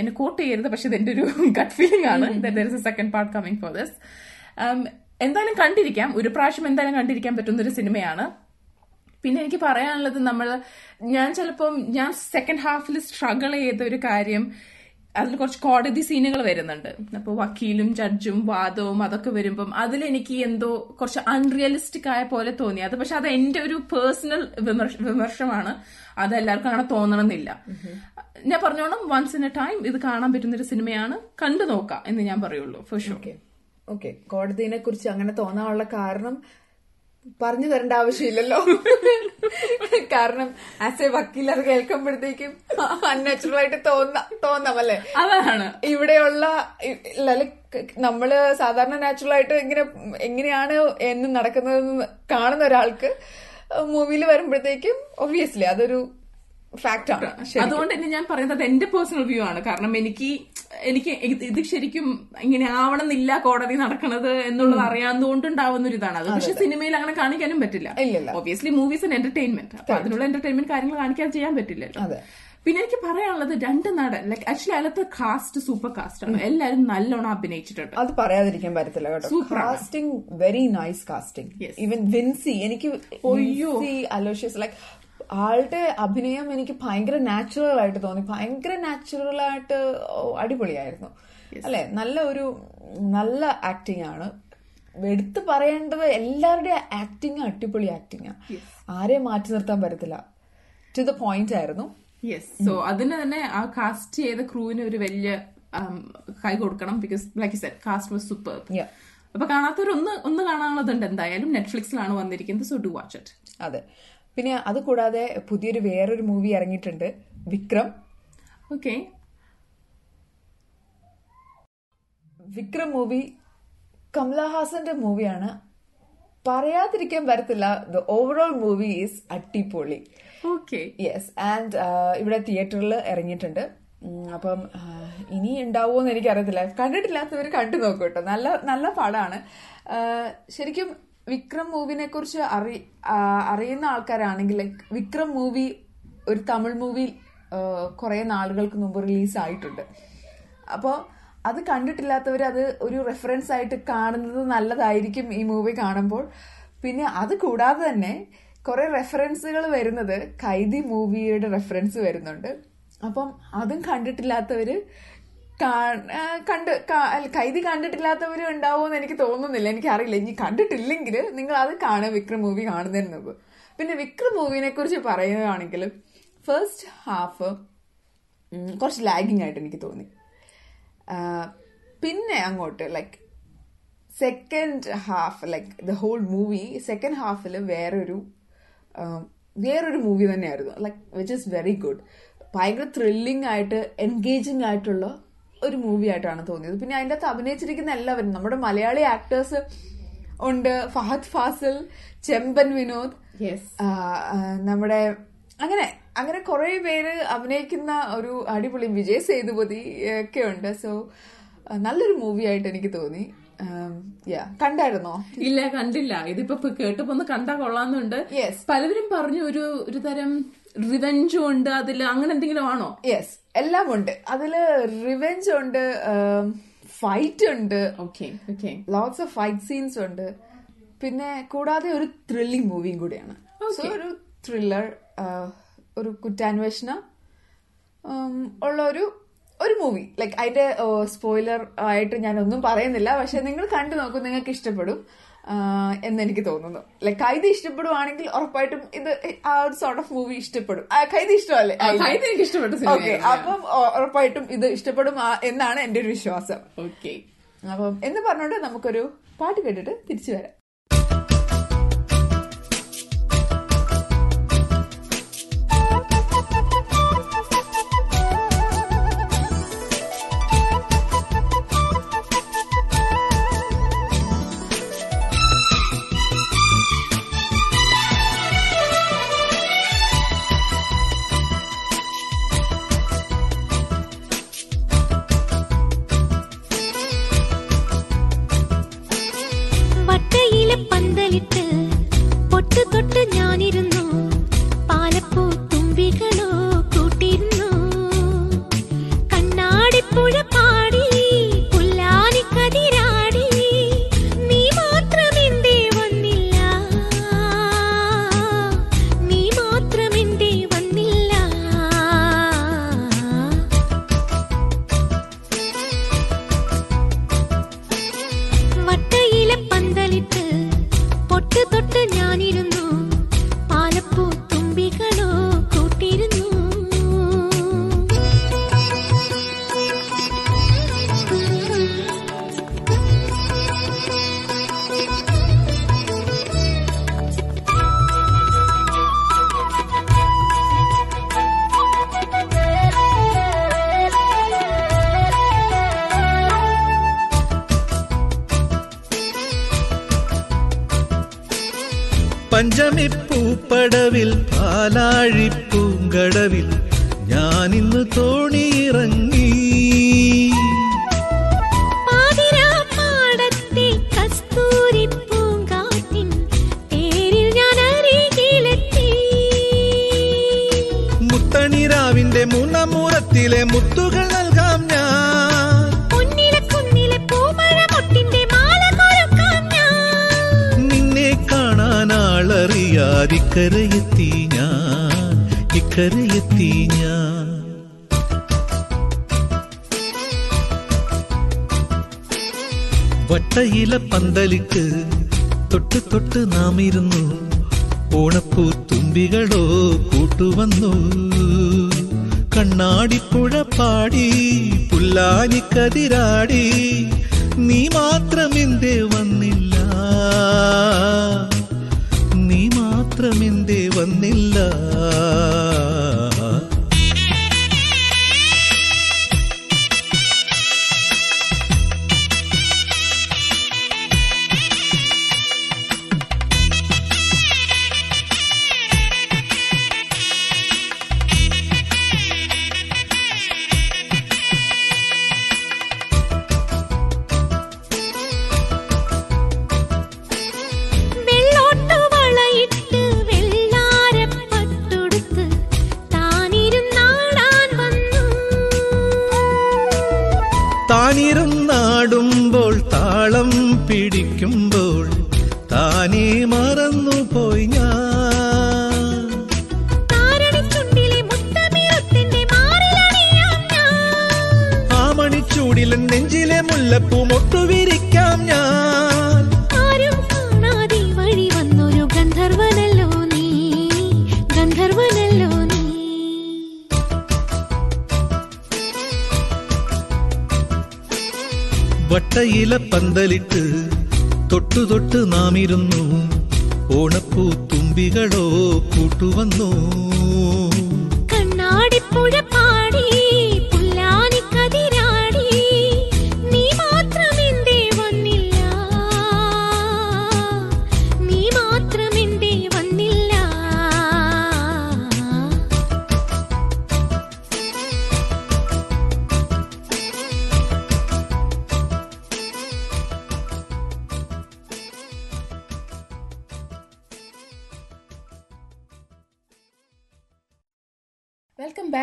എന്നെ കോട്ട് ചെയ്യരുത് പക്ഷെ ഇതെന്റെ ഒരു ഗട്ട് ഫീലിംഗ് ആണ് there is a second part coming for this എന്തായാലും കണ്ടിരിക്കാം. ഒരു പ്രാവശ്യം എന്തായാലും കണ്ടിരിക്കാൻ പറ്റുന്ന ഒരു സിനിമയാണ്. പിന്നെ എനിക്ക് പറയാനുള്ളത് നമ്മൾ ഞാൻ ചിലപ്പം ഞാൻ സെക്കൻഡ് ഹാഫിൽ സ്ട്രഗിൾ ചെയ്ത ഒരു കാര്യം അതിൽ കുറച്ച് കോടതി സീനുകൾ വരുന്നുണ്ട്. അപ്പോൾ വക്കീലും ജഡ്ജും വാദവും അതൊക്കെ വരുമ്പം അതിലെനിക്ക് എന്തോ കുറച്ച് അൺറിയലിസ്റ്റിക് ആയ പോലെ തോന്നി. അത് പക്ഷെ അത് എന്റെ ഒരു പേഴ്സണൽ വിമർശമാണ്. അത് എല്ലാവർക്കും അങ്ങനെ തോന്നണമെന്നില്ല. ഞാൻ പറഞ്ഞോണം വൺസ് ഇൻ എ ടൈം ഇത് കാണാൻ പറ്റുന്ന ഒരു സിനിമയാണ്. കണ്ടു നോക്കാം എന്ന് ഞാൻ പറയുള്ളൂ ഫോർ ഷുർ ഓക്കെ കോടതിനെ കുറിച്ച് അങ്ങനെ തോന്നാനുള്ള കാരണം പറഞ്ഞു തരേണ്ട ആവശ്യമില്ലല്ലോ. കാരണം ആസ് എ വക്കീൽ അത് കേൾക്കുമ്പോഴത്തേക്കും അൺനാച്ചുറൽ ആയിട്ട് തോന്ന തോന്നാം അല്ലേ? അതാണ്. ഇവിടെയുള്ള നമ്മൾ സാധാരണ നാച്ചുറൽ ആയിട്ട് ഇങ്ങനെ എങ്ങനെയാണ് എന്ന് നടക്കുന്നതെന്ന് കാണുന്ന ഒരാൾക്ക് മൂവിയിൽ വരുമ്പോഴത്തേക്കും ഒബ്വിയസ്ലി അതൊരു ഫാക്ട് ആണ്. അതുകൊണ്ട് തന്നെ ഞാൻ പറയുന്നത് എന്റെ പേഴ്സണൽ വ്യൂ ആണ്. കാരണം എനിക്ക് എനിക്ക് ഇത് ശരിക്കും ഇങ്ങനെ ആവണം എന്നില്ല കോടതി നടക്കണത് എന്നുള്ളത് അറിയാവുന്നതുകൊണ്ടുണ്ടാവുന്ന ഒരു ഇതാണ് അത് പക്ഷെ സിനിമയിൽ അങ്ങനെ കാണിക്കാനും പറ്റില്ല. ഒബിയസ്ലി മൂവീസ് ആൻഡ് എന്റർടൈൻമെന്റ് അപ്പൊ അതിനുള്ള എന്റർടൈൻമെന്റ് കാര്യങ്ങൾ കാണിക്കാൻ ചെയ്യാൻ പറ്റില്ലല്ലോ. പിന്നെ എനിക്ക് പറയാനുള്ളത് രണ്ട് നടൻ. ലൈക് ആക്ച്വലി അതിലത്തെ കാസ്റ്റ് സൂപ്പർ കാസ്റ്റ് ആണ്. എല്ലാവരും നല്ലോണം അഭിനയിച്ചിട്ടുണ്ട്. അത് പറയാതിരിക്കാൻ പറ്റത്തില്ല കേട്ടോ. Casting very nice casting even Vincy എനിക്ക് അലോഷ്യസ് ലൈക്ക് ആളുടെ അഭിനയം എനിക്ക് ഭയങ്കര നാച്ചുറൽ ആയിട്ട് തോന്നി. ഭയങ്കര നാച്ചുറൽ ആയിട്ട് അടിപൊളിയായിരുന്നു. അല്ലെ? നല്ല ഒരു നല്ല ആക്ടിങ് ആണ്. എടുത്തു പറയേണ്ടത് എല്ലാവരുടെയും ആക്ടിങ് അടിപൊളി ആക്ടിങ് ആരെയും മാറ്റി നിർത്താൻ പറ്റത്തില്ല. ടു ദ പോയിന്റ് ആയിരുന്നു. യെസ് സോ അതിന് തന്നെ ആ കാസ്റ്റ് ചെയ്ത ക്രൂവിന് ഒരു വലിയ കൈ കൊടുക്കണം because like set cast was super. അപ്പൊ കാണാത്തവർ ഒന്ന് ഒന്ന് കാണാനുള്ളതുണ്ട് എന്തായാലും നെറ്റ്ഫ്ലിക്സിലാണ് വന്നിരിക്കുന്നത് സോ ഡു വാച്ച് ഇറ്റ് അതെ. പിന്നെ അത് കൂടാതെ പുതിയൊരു വേറൊരു മൂവി ഇറങ്ങിയിട്ടുണ്ട്. വിക്രം. ഓക്കെ വിക്രം മൂവി കമലഹാസന്റെ മൂവിയാണ് പറയാതിരിക്കാൻ പറ്റത്തില്ല ദ ഓവറോൾ മൂവി ഈസ് അട്ടിപ്പൊളി ഓക്കെ യെസ് ആൻഡ് ഇവിടെ തിയേറ്ററിൽ ഇറങ്ങിയിട്ടുണ്ട്. അപ്പം ഇനി ഉണ്ടാവുമോ എന്ന് എനിക്കറിയത്തില്ല. കണ്ടിട്ടില്ലാത്തവർ കണ്ടു നോക്കൂ കേട്ടോ. നല്ല നല്ല പടമാണ്. ശരിക്കും വിക്രം മൂവിനെ കുറിച്ച് അറി അറിയുന്ന ആൾക്കാരാണെങ്കിൽ ലൈക്ക് വിക്രം മൂവി ഒരു തമിഴ് മൂവി കുറേ നാളുകൾക്ക് മുമ്പ് റിലീസ് ആയിട്ടുണ്ട് അപ്പോൾ അത് കണ്ടിട്ടില്ലാത്തവർ അത് ഒരു റെഫറൻസ് ആയിട്ട് കാണുന്നത് നല്ലതായിരിക്കും ഈ മൂവി കാണുമ്പോൾ. പിന്നെ അത് കൂടാതെ തന്നെ കുറേ റെഫറൻസുകൾ വരുന്നത് കൈദി മൂവിയുടെ റെഫറൻസ് വരുന്നുണ്ട്. അപ്പം അതും കണ്ടിട്ടില്ലാത്തവര് കാ- ആ, കണ്ട് കൈതി കണ്ടിട്ടില്ലാത്തവരും ഉണ്ടാവുമെന്ന് എനിക്ക് തോന്നുന്നില്ല. എനിക്കറിയില്ല. ഇനി കണ്ടിട്ടില്ലെങ്കിൽ നിങ്ങൾ അത് കാണുക വിക്രം മൂവി കാണുന്നതിന് പിന്നെ വിക്രം മൂവിനെ കുറിച്ച് പറയുകയാണെങ്കിൽ ഫസ്റ്റ് ഹാഫ് കുറച്ച് ലാഗിങ് ആയിട്ട് എനിക്ക് തോന്നി. പിന്നെ അങ്ങോട്ട് like second half like the whole movie second ഹാഫിൽ വേറൊരു വേറൊരു മൂവി തന്നെയായിരുന്നു. Like which is very good ഭയങ്കര ത്രില്ലിംഗ് ആയിട്ട് എൻഗേജിങ് ആയിട്ടുള്ള ഒരു മൂവി ആയിട്ടാണ് തോന്നിയത്. പിന്നെ അതിന്റെ അകത്ത് അഭിനയിച്ചിരിക്കുന്ന എല്ലാവരും നമ്മുടെ മലയാളി ആക്ടേഴ്സ് ഉണ്ട്. ഫഹദ് ഫാസിൽ ചെമ്പൻ വിനോദ് നമ്മുടെ അങ്ങനെ അങ്ങനെ കുറെ പേര് അഭിനയിക്കുന്ന ഒരു അടിപൊളി വിജയ് സേതുപതി ഒക്കെ ഉണ്ട്. സോ നല്ലൊരു മൂവി ആയിട്ട് എനിക്ക് തോന്നി. കണ്ടായിരുന്നോ? ഇല്ല കണ്ടില്ല. ഇതിപ്പോ കേട്ടപ്പോ ഒന്ന് കണ്ടാ കൊള്ളാന്നുണ്ട് പലരും പലവരും പറഞ്ഞു ഒരു ഒരു തരം റിവെഞ്ചും ഉണ്ട് അതിൽ അങ്ങനെ എന്തെങ്കിലും ആണോ? യെസ് എല്ലാം ഉണ്ട് അതിൽ റിവെഞ്ച് ഉണ്ട് ഫൈറ്റ് ഉണ്ട്. Okay okay lots of fight scenes ഉണ്ട്. പിന്നെ കൂടാതെ ഒരു ത്രില്ലിംഗ് മൂവിയും കൂടിയാണ്. സോ ഒരു ത്രില്ലർ ഒരു കുറ്റാന്വേഷണം ഉള്ള ഒരു ഒരു മൂവി ലൈക്ക് അതിന്റെ സ്പോയിലർ ആയിട്ട് ഞാനൊന്നും പറയുന്നില്ല. പക്ഷെ നിങ്ങൾ കണ്ടു നോക്കൂ നിങ്ങൾക്ക് ഇഷ്ടപ്പെടും ആ, എന്ന് എനിക്ക് തോന്നുന്നു. അല്ലെ കൈതി ഇഷ്ടപ്പെടുവാണെങ്കിൽ ഉറപ്പായിട്ടും ഇത് ആ ഒരു സോർട്ട് ഓഫ് മൂവി ഇഷ്ടപ്പെടും. കൈതി ഇഷ്ടമല്ലേ? എനിക്ക് ഇഷ്ടപ്പെട്ടു ഓക്കെ അപ്പം ഉറപ്പായിട്ടും ഇത് ഇഷ്ടപ്പെടും എന്നാണ് എന്റെ ഒരു വിശ്വാസം. ഓക്കെ അപ്പം എന്ന് പറഞ്ഞുകൊണ്ട് നമുക്കൊരു പാട്ട് കേട്ടിട്ട് തിരിച്ചു വരാം. കണ്ണാടിപ്പുഴ പാടി പുല്ലാനി കതിരാടി നീ മാത്രമെന്തേ വന്നില്ല. നീ മാത്രമെന്തേ വന്നില്ല. പന്തലിട്ട് തൊട്ടു തൊട്ട് നാം ഇരുന്നു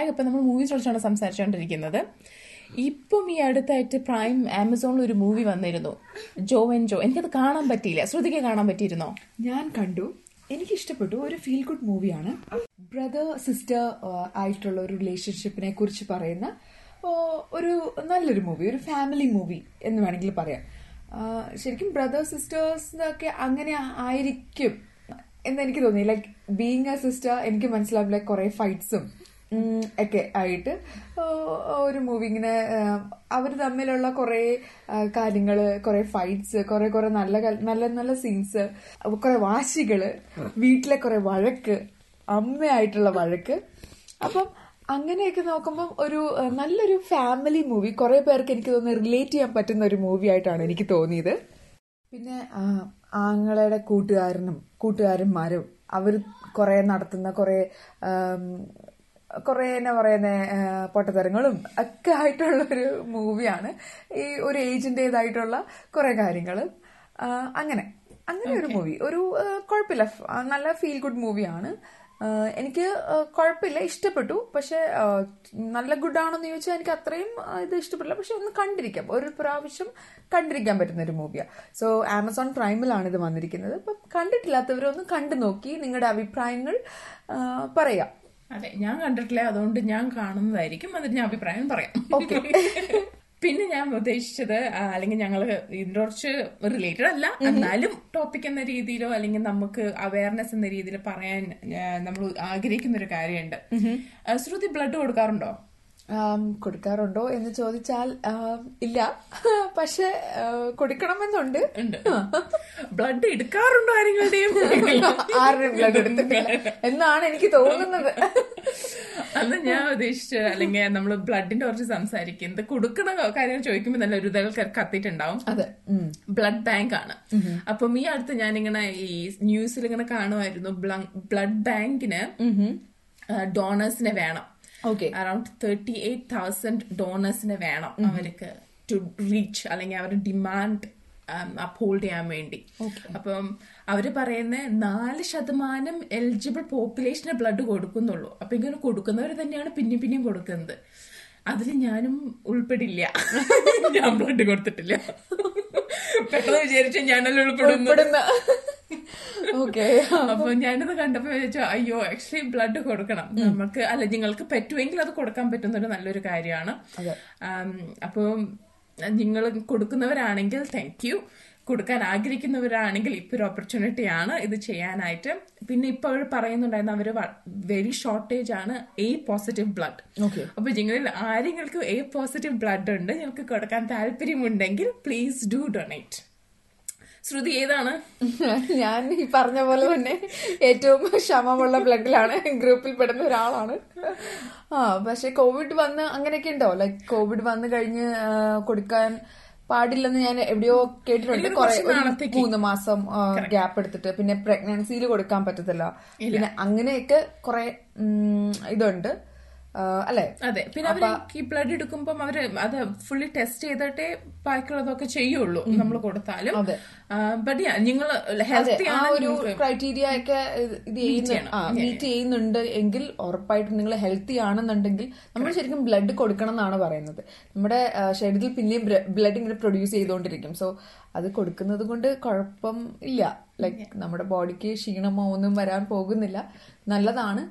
ബാക്ക് ഇപ്പം നമ്മൾ മൂവീസ് കുറിച്ചാണ് സംസാരിച്ചുകൊണ്ടിരിക്കുന്നത് ഇപ്പം ഈ അടുത്തായിട്ട് പ്രൈം ആമസോണിൽ ഒരു മൂവി വന്നിരുന്നു. ജോ ആൻഡ് ജോ എനിക്കത് കാണാൻ പറ്റിയില്ല. ശ്രുതിക്ക് കാണാൻ പറ്റിയിരുന്നോ? ഞാൻ കണ്ടു. എനിക്ക് ഇഷ്ടപ്പെട്ടു ഒരു ഫീൽ ഗുഡ് മൂവിയാണ് ബ്രദർ സിസ്റ്റർ ആയിട്ടുള്ള ഒരു റിലേഷൻഷിപ്പിനെ കുറിച്ച് പറയുന്ന ഒരു നല്ലൊരു മൂവി ഒരു ഫാമിലി മൂവി എന്ന് വേണമെങ്കിൽ പറയാം. ശരിക്കും ബ്രദർ സിസ്റ്റേഴ്സ് ഒക്കെ അങ്ങനെ ആയിരിക്കും എന്ന് എനിക്ക് തോന്നി. ലൈക്ക് ബീങ് എ സിസ്റ്റർ എനിക്ക് മനസ്സിലാവില്ല. കുറെ ഫൈറ്റ്സും ഒക്കെ ആയിട്ട് ഒരു മൂവി ഇങ്ങനെ അവർ തമ്മിലുള്ള കുറെ കാര്യങ്ങൾ കുറെ ഫൈറ്റ്സ് കുറെ കുറെ നല്ല നല്ല നല്ല സീൻസ് കുറെ വാശികൾ വീട്ടിലെ കുറെ വഴക്ക് അമ്മയായിട്ടുള്ള വഴക്ക്. അപ്പം അങ്ങനെയൊക്കെ നോക്കുമ്പോൾ ഒരു നല്ലൊരു ഫാമിലി മൂവി കുറെ പേർക്ക് എനിക്ക് തോന്നുന്നു റിലേറ്റ് ചെയ്യാൻ പറ്റുന്ന ഒരു മൂവി ആയിട്ടാണ് എനിക്ക് തോന്നിയത്. പിന്നെ ആങ്ങളയുടെ കൂട്ടുകാരനും കൂട്ടുകാരന്മാരും അവർ കുറെ നടത്തുന്ന കുറെ കുറെ എന്നാ പറയുന്ന പൊട്ടത്തരങ്ങളും ഒക്കെ ആയിട്ടുള്ള ഒരു മൂവിയാണ്. ഈ ഒരു ഏജിന്റെതായിട്ടുള്ള കുറെ കാര്യങ്ങൾ അങ്ങനെ. അങ്ങനെ ഒരു മൂവി. ഒരു കുഴപ്പമില്ല. നല്ല ഫീൽ ഗുഡ് മൂവിയാണ്. എനിക്ക് കുഴപ്പമില്ല. ഇഷ്ടപ്പെട്ടു. പക്ഷെ നല്ല ഗുഡ് ആണോന്ന് ചോദിച്ചാൽ എനിക്ക് അത്രയും ഇത് ഇഷ്ടപ്പെട്ടില്ല പക്ഷെ ഒന്ന് കണ്ടിരിക്കാം. ഒരു പ്രാവശ്യം കണ്ടിരിക്കാൻ പറ്റുന്ന ഒരു മൂവിയാ. സോ ആമസോൺ പ്രൈമിലാണ് ഇത് വന്നിരിക്കുന്നത്. അപ്പം കണ്ടിട്ടില്ലാത്തവരൊന്ന് കണ്ടു നോക്കി നിങ്ങളുടെ അഭിപ്രായങ്ങൾ പറയാം. അതെ ഞാൻ കണ്ടിട്ടില്ല? അതുകൊണ്ട് ഞാൻ കാണുന്നതായിരിക്കും. എന്നിട്ട് ഞാൻ അഭിപ്രായം പറയാം. പിന്നെ ഞാൻ ഉദ്ദേശിച്ചത് അല്ലെങ്കിൽ ഞങ്ങൾ കുറച്ച് റിലേറ്റഡ് അല്ല. എന്നാലും ടോപ്പിക് എന്ന രീതിയിലോ അല്ലെങ്കിൽ നമുക്ക് അവയർനെസ് എന്ന രീതിയിൽ പറയാൻ നമ്മൾ ആഗ്രഹിക്കുന്ന ഒരു കാര്യമുണ്ട് ശ്രുതി ബ്ലഡ് കൊടുക്കാറുണ്ടോ? കൊടുക്കാറുണ്ടോ എന്ന് ചോദിച്ചാൽ ഇല്ല. പക്ഷെ കൊടുക്കണമെന്നുണ്ട്. ബ്ലഡ് എടുക്കാറുണ്ടോ ആരെങ്കിലും ആരുടെയും ബ്ലഡ് എടുത്തിട്ടില്ല? എന്നാണ് എനിക്ക് തോന്നുന്നത്. അന്ന് ഞാൻ ഉദ്ദേശിച്ച അല്ലെങ്കിൽ നമ്മൾ ബ്ലഡിന്റെ കുറച്ച് സംസാരിക്കുന്നത് കൊടുക്കണ കാര്യങ്ങൾ ചോദിക്കുമ്പോൾ നല്ല ഒരു ഇതൾ കത്തിയിട്ടുണ്ടാവും. അതെ. ബ്ലഡ് ബാങ്ക് ആണ്. അപ്പം ഈ അടുത്ത് ഞാനിങ്ങനെ ഈ ന്യൂസിൽ ഇങ്ങനെ കാണുമായിരുന്നു ബ്ലഡ് ബാങ്കിന് ഡോണേഴ്സിനെ വേണം. അറൌണ്ട് തേർട്ടി എയ്റ്റ് തൗസൻഡ് ഡോണേഴ്സിനെ വേണം അവർക്ക് ടു റീച്ച് അല്ലെങ്കിൽ അവരുടെ ഡിമാൻഡ് അപ്ഹോൾഡ് ചെയ്യാൻ വേണ്ടി. അപ്പം അവർ പറയുന്ന നാല് ശതമാനം എലിജിബിൾ പോപ്പുലേഷന് ബ്ലഡ് കൊടുക്കുന്നുള്ളൂ. അപ്പൊ ഇങ്ങനെ കൊടുക്കുന്നവർ തന്നെയാണ് പിന്നെയും പിന്നെയും കൊടുക്കുന്നത്. അതിൽ ഞാനും ഉൾപ്പെടില്ല. ഞാൻ ബ്ലഡ് കൊടുത്തിട്ടില്ല. പെട്ടെന്ന് വിചാരിച്ച ഞാനല്ല ഉൾപ്പെടുന്നു. ഓക്കെ അപ്പൊ ഞാനത് കണ്ടപ്പോ വിചാരിച്ചു അയ്യോ ആക്ച്വലി ബ്ലഡ് കൊടുക്കണം. നമുക്ക് അല്ല നിങ്ങൾക്ക് പറ്റുമെങ്കിൽ അത് കൊടുക്കാൻ പറ്റുന്ന ഒരു നല്ലൊരു കാര്യമാണ്. അപ്പോൾ നിങ്ങൾ കൊടുക്കുന്നവരാണെങ്കിൽ താങ്ക് യു കൊടുക്കാൻ ആഗ്രഹിക്കുന്നവരാണെങ്കിൽ ഇപ്പൊ ഒരു ഓപ്പർച്യൂണിറ്റി ആണ് ഇത് ചെയ്യാനായിട്ട്. പിന്നെ ഇപ്പൊ അവർ പറയുന്നുണ്ടായിരുന്നു അവർ വെരി ഷോർട്ടേജ് ആണ് എ പോസിറ്റീവ് ബ്ലഡ്. അപ്പൊ നിങ്ങളിൽ ആരെങ്കിലും എ പോസിറ്റീവ് ബ്ലഡ് ഉണ്ട് നിങ്ങൾക്ക് കൊടുക്കാൻ താല്പര്യമുണ്ടെങ്കിൽ പ്ലീസ് ഡു ഡൊണേറ്റ് ശ്രുതി ഏതാണ്? ഞാൻ ഈ പറഞ്ഞ പോലെ തന്നെ ഏറ്റവും ക്ഷമമുള്ള ബ്ലഡിലാണ് ഗ്രൂപ്പിൽ പെടുന്ന ഒരാളാണ്. ആ പക്ഷെ കോവിഡ് വന്ന് അങ്ങനെയൊക്കെ ഉണ്ടോ? ലൈക് കോവിഡ് വന്ന് കഴിഞ്ഞ് കൊടുക്കാൻ പാടില്ലെന്ന് ഞാൻ എവിടെയോ കേട്ടിട്ടുണ്ട്. കുറെ മൂന്ന് മാസം ഗ്യാപ്പ് എടുത്തിട്ട്. പിന്നെ പ്രഗ്നൻസിയിൽ കൊടുക്കാൻ പറ്റത്തില്ല. പിന്നെ അങ്ങനെയൊക്കെ കുറെ ഇതുണ്ട്. അല്ലെ? അതെ. പിന്നെ അവർ ഈ ബ്ലഡ് എടുക്കുമ്പോൾ അവർ അത് ഫുള്ളി ടെസ്റ്റ് ചെയ്തിട്ടേ ബാക്കിയുള്ളതൊക്കെ ചെയ്യുള്ളൂ നമ്മൾ കൊടുത്താലും. ബട്ട് നിങ്ങൾ ഹെൽത്തി ആ ഒരു ക്രൈറ്റീരിയ ഒക്കെ. മീറ്റ് ചെയ്യുന്നുണ്ട് എങ്കിൽ ഉറപ്പായിട്ടും നിങ്ങൾ ഹെൽത്തി ആണെന്നുണ്ടെങ്കിൽ നമ്മൾ ശരിക്കും ബ്ലഡ് കൊടുക്കണം എന്നാണ് പറയുന്നത്. നമ്മുടെ ശരീരത്തിൽ പിന്നെയും ബ്ലഡ് ഇങ്ങനെ പ്രൊഡ്യൂസ് ചെയ്തുകൊണ്ടിരിക്കും. സോ അത് കൊടുക്കുന്നത് കൊണ്ട് കുഴപ്പം ഇല്ല. ലൈക്ക് നമ്മുടെ ബോഡിക്ക് ക്ഷീണമോ ഒന്നും വരാൻ പോകുന്നില്ല. നല്ലതാണ്.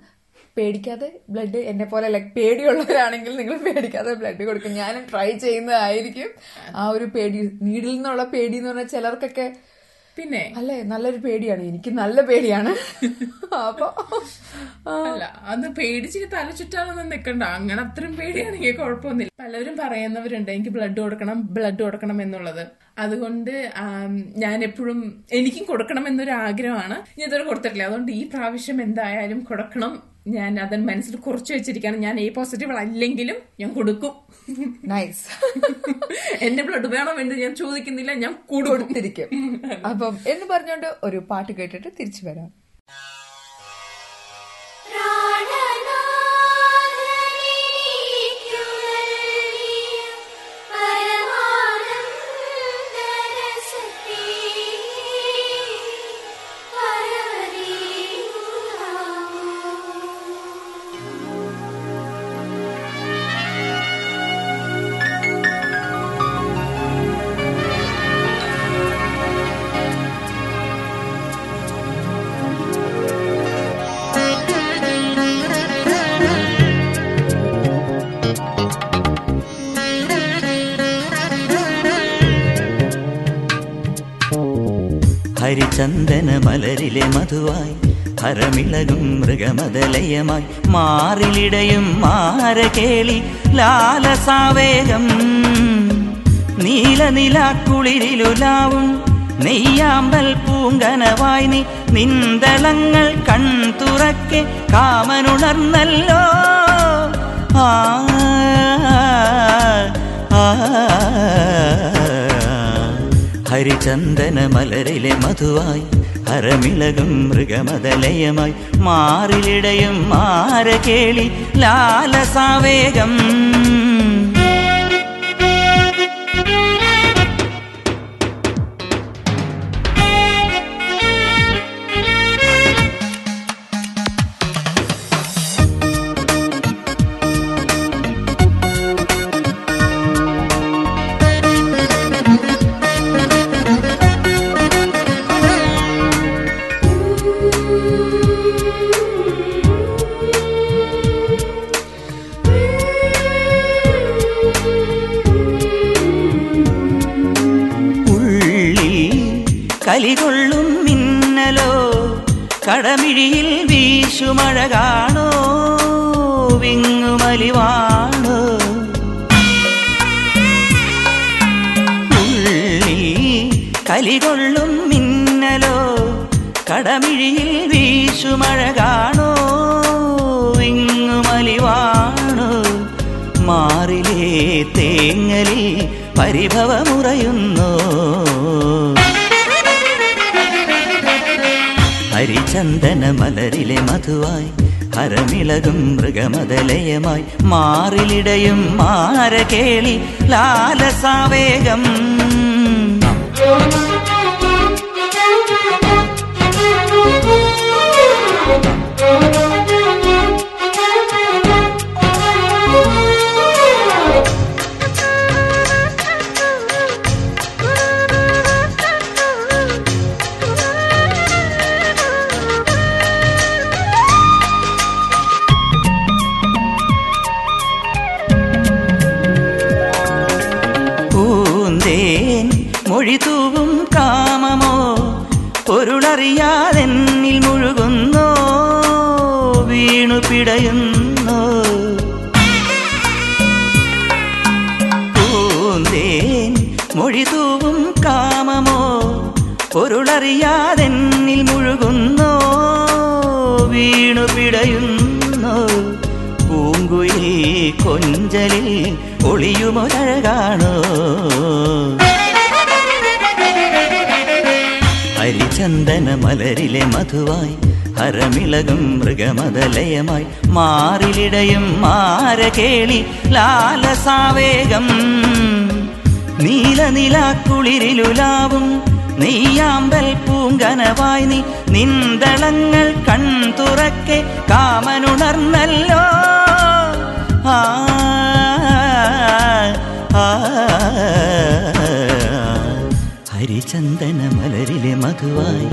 പേടിക്കാതെ ബ്ലഡ് എന്നെ പോലെ ലൈക്ക് പേടിയുള്ളവരാണെങ്കിൽ നിങ്ങൾ പേടിക്കാതെ ബ്ലഡ് കൊടുക്കും. ഞാനും ട്രൈ ചെയ്യുന്നതായിരിക്കും. ആ. ഒരു പേടി നീഡിൽ നിന്നുള്ള പേടി എന്ന് പറഞ്ഞാൽ ചിലർക്കൊക്കെ പിന്നെ? അല്ലെ നല്ലൊരു പേടിയാണ്. എനിക്ക് നല്ല പേടിയാണ്. അപ്പൊ അല്ല അത് പേടിച്ചിട്ട് തല ചുറ്റാനൊന്നും നിൽക്കണ്ട അങ്ങനെ അത്രയും പേടിയാണെങ്കിൽ കുഴപ്പമൊന്നുമില്ല. പലരും പറയുന്നവരുണ്ട് എനിക്ക് ബ്ലഡ് കൊടുക്കണം ബ്ലഡ് കൊടുക്കണം എന്നുള്ളത്. അതുകൊണ്ട് ഞാൻ എപ്പോഴും എനിക്കും കൊടുക്കണം എന്നൊരു ആഗ്രഹമാണ് ഞാൻ ഇതുവരെ കൊടുത്തിട്ടില്ല. അതുകൊണ്ട് ഈ പ്രാവശ്യം എന്തായാലും കൊടുക്കണം. ഞാൻ അത് മനസ്സിൽ കുറച്ച് വെച്ചിരിക്കുകയാണ് ഞാൻ എ പോസിറ്റീവ് അല്ലെങ്കിലും ഞാൻ കൊടുക്കും. നൈസ് എന്റെ ബ്ലഡ് വേണം എന്ന് ഞാൻ ചോദിക്കുന്നില്ല ഞാൻ കൂടുതൽ കൊടുത്തിരിക്കും. അപ്പം എന്ന് പറഞ്ഞുകൊണ്ട് ഒരു പാട്ട് കേട്ടിട്ട് തിരിച്ചു വരാം. ഹരിചന്ദന മലരിലെ മധുവായി ഹരമിളകും മൃഗമതലയമായി മാറിലിടയും മാരകേളി ലാലസാവേഗം. നീലനിലാക്കുളിരിലുലാവും നെയ്യാമ്പൽ പൂങ്കനവായി നീ നിന്തളങ്ങൾ കൺ തുറക്കെ കാമനുണർന്നല്ലോ ആ ആ, ഹരിചന്ദന മലരിലെ മധുവായി ഹരമിളകും മൃഗമതലയമായി മാറിലിടയും മാരകേളി ലാലസാവേഗം കലികൊള്ളും മിന്നലോ കടമിഴിയിൽ വീശുമഴ കാണോ വിങ്ങുമലിവാണോ? ഉള്ളിൽ കലികൊള്ളും മിന്നലോ കടമിഴിയിൽ വീശുമഴ കാണോ വിങ്ങുമലിവാണോ? മാറിലേ തേങ്ങലിൽ പരിഭവമുറയുന്നു? ഹരിചന്ദന മലരിലെ മധുവായി ഹരമിളകും മൃഗമതലയമായി മാറിലിടയും മാരകേളി ലാലസാവേഗം. തൂവും കാമമോ? പൊരുളറിയാതെന്നിൽ മുഴുകുന്നോ? വീണു പിടയുന്നോ? പൂന്തേൻ മൊഴി തൂവും കാമമോ? പൊരുളറിയാതെന്നിൽ മുഴുകുന്നോ? വീണു പിടയുന്നോ? പൂങ്കുയിൽ കൊഞ്ചലിൽ ഒളിയുമൊരഴകാണോ? ഹരിചന്ദന മലരിലെ മധുവായി ഹരമിളകും മൃഗമതലയമായി മാറിലിടയും മാരകേളി ലാലസാവേഗം. നീലനിലാക്കുളിരിലുലാവും നെയ്യാമ്പൽ പൂങ്കനവായി നീ നിന്തളങ്ങൾ കൺ തുറക്കെ കാമനുണർന്നല്ലോ ആ ആ, ഹരിചന്ദന മലരിലെ മകുവായി.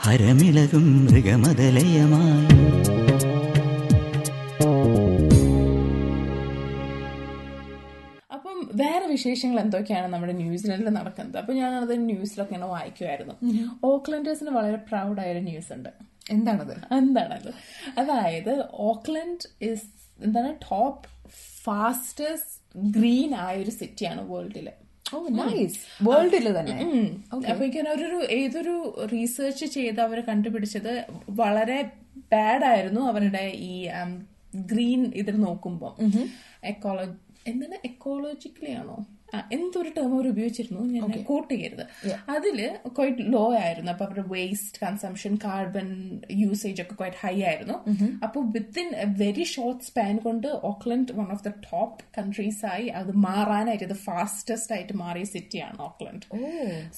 ഹരമിളകും മൃഗമതലയമായി. അപ്പം വേറെ വിശേഷങ്ങൾ എന്തൊക്കെയാണ് നമ്മുടെ ന്യൂസിലൻഡിൽ നടക്കുന്നത്? അപ്പൊ ഞാൻ അത് ന്യൂസിലൊക്കെ ഇങ്ങനെ വായിക്കുമായിരുന്നു ഓക്ലൻഡേഴ്സിന് വളരെ പ്രൗഡ് ആയ ഒരു ന്യൂസ് ഉണ്ട് എന്താണത്? എന്താണത്? അതായത് ഓക്ലൻഡ് ഇസ് എന്താണ്? ടോപ്പ് ഫാസ്റ്റസ്റ്റ് ഗ്രീൻ ആയ ഒരു സിറ്റിയാണ് വേൾഡിൽ. വേൾഡിൽ തന്നെ. അപ്പൊ ഒരു ഏതൊരു റീസെർച്ച് ചെയ്ത് അവർ കണ്ടുപിടിച്ചത് വളരെ ബാഡ് ആയിരുന്നു അവരുടെ ഈ ഗ്രീൻ ഇതിൽ നോക്കുമ്പോൾ എക്കോളജി എന്താണ്? എക്കോളജിക്കലി ആണോ? എന്തൊരു ടേം അവർ ഉപയോഗിച്ചിരുന്നു? ഞാൻ കോട്ട് ചെയ്യരുത്. അതിൽ ക്വൈറ്റ് ലോ ആയിരുന്നു. അപ്പൊ അവരുടെ വേസ്റ്റ് കൺസംഷൻ കാർബൺ യൂസേജ് ഒക്കെ ക്വൈറ്റ് ഹൈ ആയിരുന്നു. അപ്പൊ within a very short span കൊണ്ട് Auckland one of the top countries ആയി അത് മാറാനായിട്ട് ഇത് ഫാസ്റ്റസ്റ്റ് ആയിട്ട് മാറിയ സിറ്റിയാണ് Auckland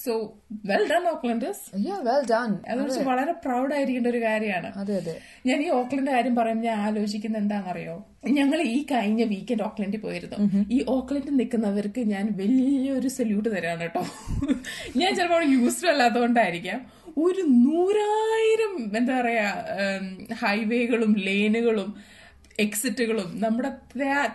so well done Auckland well done അതെ വളരെ പ്രൗഡ് ആയിരിക്കേണ്ട ഒരു കാര്യമാണ്. അതെ അതെ. ഞാൻ ഈ ഓക്ലൻഡ് കാര്യം പറയുമ്പോൾ ഞാൻ ആലോചിക്കുന്നത് എന്താണെന്നറിയോ? ഞങ്ങൾ ഈ കഴിഞ്ഞ വീക്കെൻഡ് ഓക്ലൻഡിൽ പോയിരുന്നു. ഈ ഓക്ലൻഡിൽ നിൽക്കുന്നവർക്ക് ഞാൻ വലിയൊരു സല്യൂട്ട് തരാണ് കേട്ടോ. ഞാൻ ചിലപ്പോൾ യൂസ്ഡ് അല്ലാത്തതുകൊണ്ടായിരിക്കാം. ഒരു നൂറായിരം എന്താ പറയാ ഹൈവേകളും ലേനുകളും എക്സിറ്റുകളും നമ്മുടെ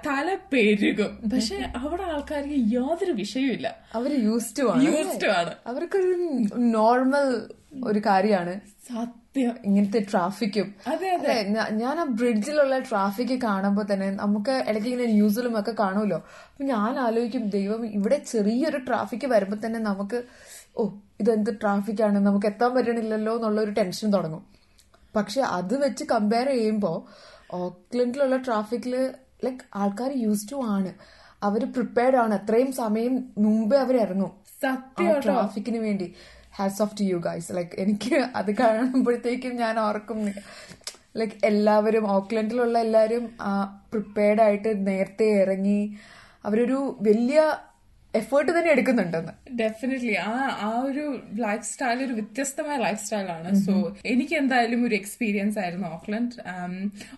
തല പെരുകും. പക്ഷെ അവിടെ ആൾക്കാർക്ക് യാതൊരു വിഷയമില്ല അവർ യൂസ്ഡ് ആണ് യൂസ്ഡ് ആണ്. അവർക്കൊരു നോർമൽ ഒരു കാര്യമാണ്. സത്യം ഇങ്ങനത്തെ ട്രാഫിക്കും. അതെ, അതെ. ഞാൻ ആ ബ്രിഡ്ജിലുള്ള ട്രാഫിക് കാണുമ്പോൾ തന്നെ നമുക്ക് ഇടയ്ക്ക് ഇങ്ങനെ ന്യൂസിലും ഒക്കെ കാണുമല്ലോ അപ്പൊ ഞാൻ ആലോചിക്കും ദൈവം ഇവിടെ ചെറിയൊരു ട്രാഫിക് വരുമ്പോൾ തന്നെ നമുക്ക് ഓ ഇതെന്ത് ട്രാഫിക്കാണ് നമുക്ക് എത്താൻ പറ്റണില്ലല്ലോ എന്നുള്ള ഒരു ടെൻഷൻ തുടങ്ങും. പക്ഷെ അത് വെച്ച് കമ്പയർ ചെയ്യുമ്പോൾ ഓക്ലൻഡിലുള്ള ട്രാഫിക്കിൽ ലൈക്ക് ആൾക്കാർ യൂസ് ടു ആണ്. അവർ പ്രിപ്പയർഡ് ആണ്. അത്രയും സമയം മുമ്പേ അവർ ഇറങ്ങും. സത്യം ട്രാഫിക്കിന് വേണ്ടി. Hats off to you guys like എനിക്ക് അത് കാണുമ്പോഴത്തേക്കും ഞാൻ ഓർക്കും ലൈക്ക് എല്ലാവരും ഓക്ലൻഡിലുള്ള എല്ലാവരും പ്രിപ്പയർഡ് ആയിട്ട് നേരത്തെ ഇറങ്ങി അവരൊരു വലിയ എഫേർട്ട് തന്നെ എടുക്കുന്നുണ്ടെന്ന്. ഡെഫിനറ്റ്ലി ആ ആ ഒരു ലൈഫ് സ്റ്റൈൽ ഒരു വ്യത്യസ്തമായ ലൈഫ് സ്റ്റൈലാണ് സോ എനിക്ക് എന്തായാലും ഒരു എക്സ്പീരിയൻസ് ആയിരുന്നു ഓക്ലൻഡ്.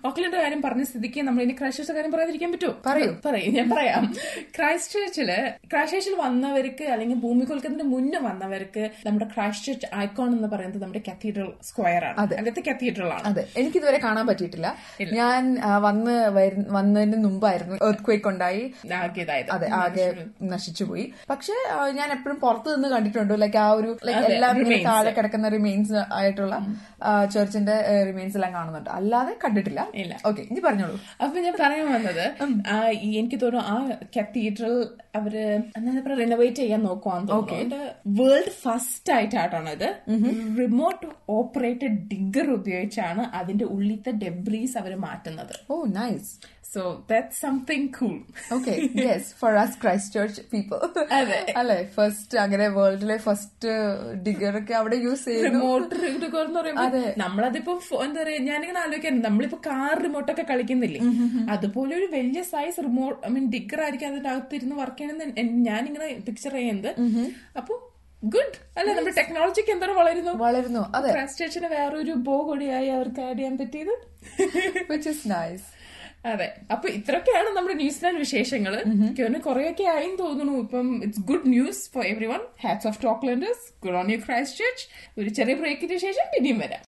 ഓക്ലൻഡ് കാര്യം പറഞ്ഞ സ്ഥിതിക്ക് നമ്മൾ ഇനി ക്രൈസ്റ്റ് കാര്യം പറയാതിരിക്കാൻ പറ്റുമോ? പറയൂ. പറയും ഞാൻ പറയാം. ക്രൈസ്റ്റ് ചർച്ചിൽ ക്രൈസ്റ്റ് ചർച്ചിൽ വന്നവർക്ക് അല്ലെങ്കിൽ ഭൂമി കൊൽക്കത്തിന് മുന്നേ വന്നവർക്ക് നമ്മുടെ ക്രൈസ്റ്റ് ചർച്ച് ഐക്കോൺ എന്ന് പറയുന്നത് നമ്മുടെ കത്തീഡ്രൽ സ്ക്വയർ ആണ്. അങ്ങനത്തെ കത്തീഡ്രൽ ആണ്. അതെ. എനിക്ക് ഇതുവരെ കാണാൻ പറ്റിയിട്ടില്ല. ഞാൻ വന്ന് വന്നതിന് മുമ്പായിരുന്നു എർത്ത് ക്വേക്ക് ഉണ്ടായി ആകെ അതെ നശിച്ചുപോയി പക്ഷെ ഞാൻ എപ്പോഴും പുറത്ത് നിന്ന് കണ്ടിട്ടുണ്ട്. ലൈക്ക് ആ ഒരു ലൈക്ക് എല്ലാം താഴെ കിടക്കുന്ന റിമെയിൻസ് ആയിട്ടുള്ള ചർച്ചിന്റെ റിമെയിൻസ് എല്ലാം കാണുന്നുണ്ട്. അല്ലാതെ കണ്ടിട്ടില്ല. ഇല്ല. ഓക്കെ ഇനി പറഞ്ഞോളൂ. അപ്പൊ ഞാൻ പറയാൻ വന്നത് എനിക്ക് തോന്നുന്നു ആ കത്തീഡ്രൽ അവർ എന്താ റിനോവേറ്റ് ചെയ്യാൻ നോക്കുവാന്ന് തോന്നുന്നു. വേൾഡ് ഫസ്റ്റ് ആയിട്ടാണ് ഇത്? റിമോട്ട് ഓപ്പറേറ്റഡ് ഡിഗർ ഉപയോഗിച്ചാണ് അതിന്റെ ഉള്ളിത്തെ ഡെബ്രീസ് അവർ മാറ്റുന്നത്. ഓ nice so that something cool okay yes for us Christ people. People അതെ. അല്ലെ ഫസ്റ്റ് അങ്ങനെ വേൾഡിലെ ഫസ്റ്റ് ഡിഗർ ഒക്കെ അവിടെ യൂസ് ചെയ്യുന്നു. റിമോട്ട് ഡിഗർ എന്ന് പറയുമ്പോൾ നമ്മളതിപ്പോ എന്താ പറയാ ഞാനിങ്ങനെ ആലോചിക്കാൻ നമ്മളിപ്പോ കാർ റിമോട്ടൊക്കെ കളിക്കുന്നില്ലേ? അതുപോലെ ഒരു വലിയ size remote I mean digger ആയിരിക്കും അതിന്റെ അകത്തിരുന്ന് വർക്ക് ചെയ്യണമെന്ന് ഞാനിങ്ങനെ പിക്ചർ ചെയ്യുന്നത്. അപ്പൊ ഗുഡ് അല്ലെ നമ്മുടെ ടെക്നോളജിക്ക് എന്തോ വളരുന്നു? വളരുന്നു അതെ. ക്രാസ്റ്റേഷന് വേറൊരു ബോ കൂടിയായി അവർക്ക് ആഡ് ചെയ്യാൻ പറ്റിയത്. വിച്ച് ഇസ് നൈസ് അതെ. അപ്പൊ ഇത്രയൊക്കെയാണ് നമ്മുടെ ന്യൂസിലാൻഡ് വിശേഷങ്ങൾ കുറെയൊക്കെ ആയി തോന്നുന്നു ഇപ്പം it's good news for everyone hats off to Aucklanders good on you Christchurch ഒരു ചെറിയ ബ്രേക്കിന് ശേഷം പിന്നെയും വരാം.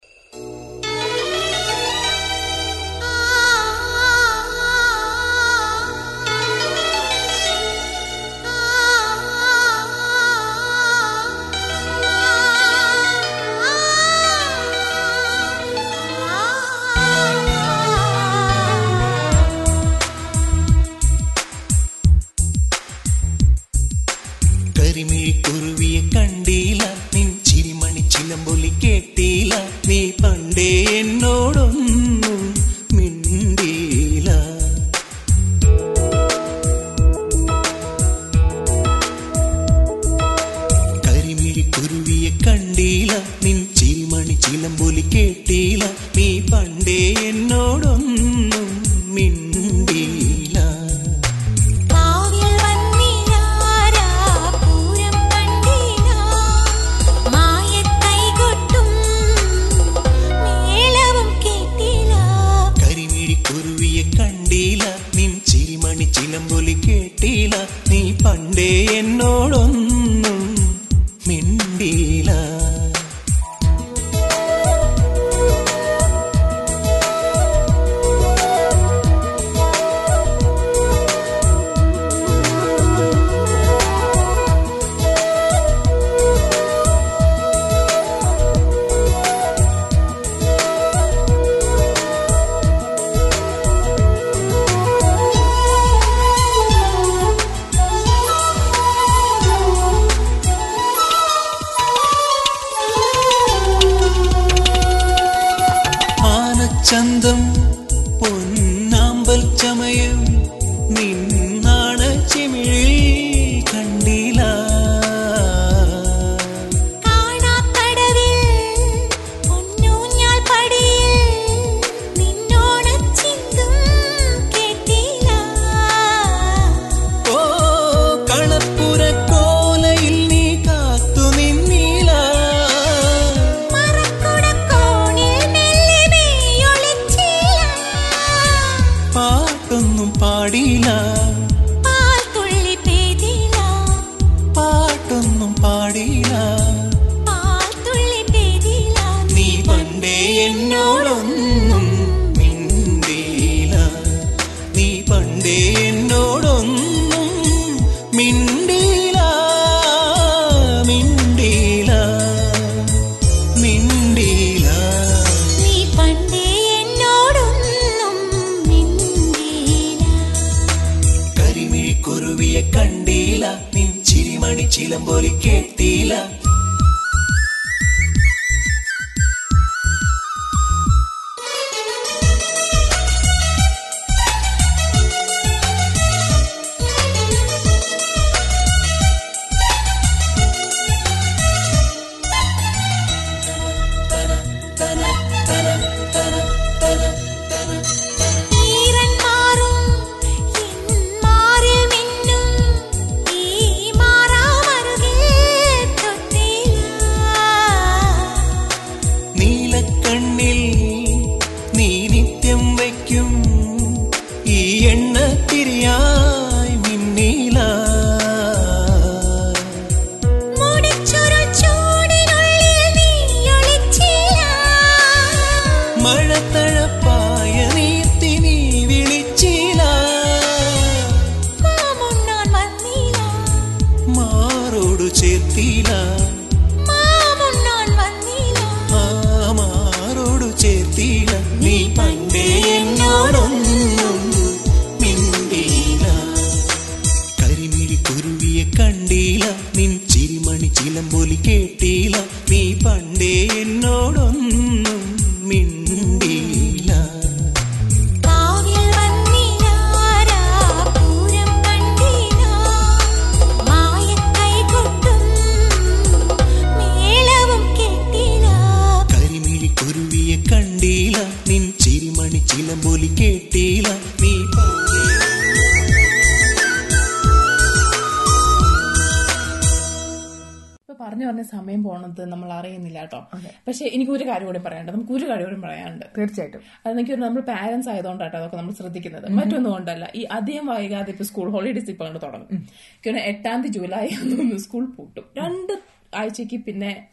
പോണത് നമ്മൾ അറിയുന്നില്ല കേട്ടോ. പക്ഷെ എനിക്ക് ഒരു കാര്യം കൂടി പറയാനുണ്ട്. നമുക്ക് ഒരു കാര്യം കൂടി പറയാനുണ്ട്. തീർച്ചയായിട്ടും. അത് എനിക്ക് നമ്മൾ പാരന്റ്സ് ആയതുകൊണ്ടാട്ടോ അതൊക്കെ നമ്മൾ ശ്രദ്ധിക്കുന്നത്. മറ്റൊന്നും കൊണ്ടല്ല. ഈ അധികം വൈകാതെ ഇപ്പൊ സ്കൂൾ ഹോളിഡേസ് ഇപ്പൊ അങ്ങോട്ട് തുടങ്ങും. കാരണം എട്ടാം തീയതി ജൂലൈ ഒന്ന് സ്കൂൾ പൂട്ടും. രണ്ട് ആഴ്ചക്ക് പിന്നെ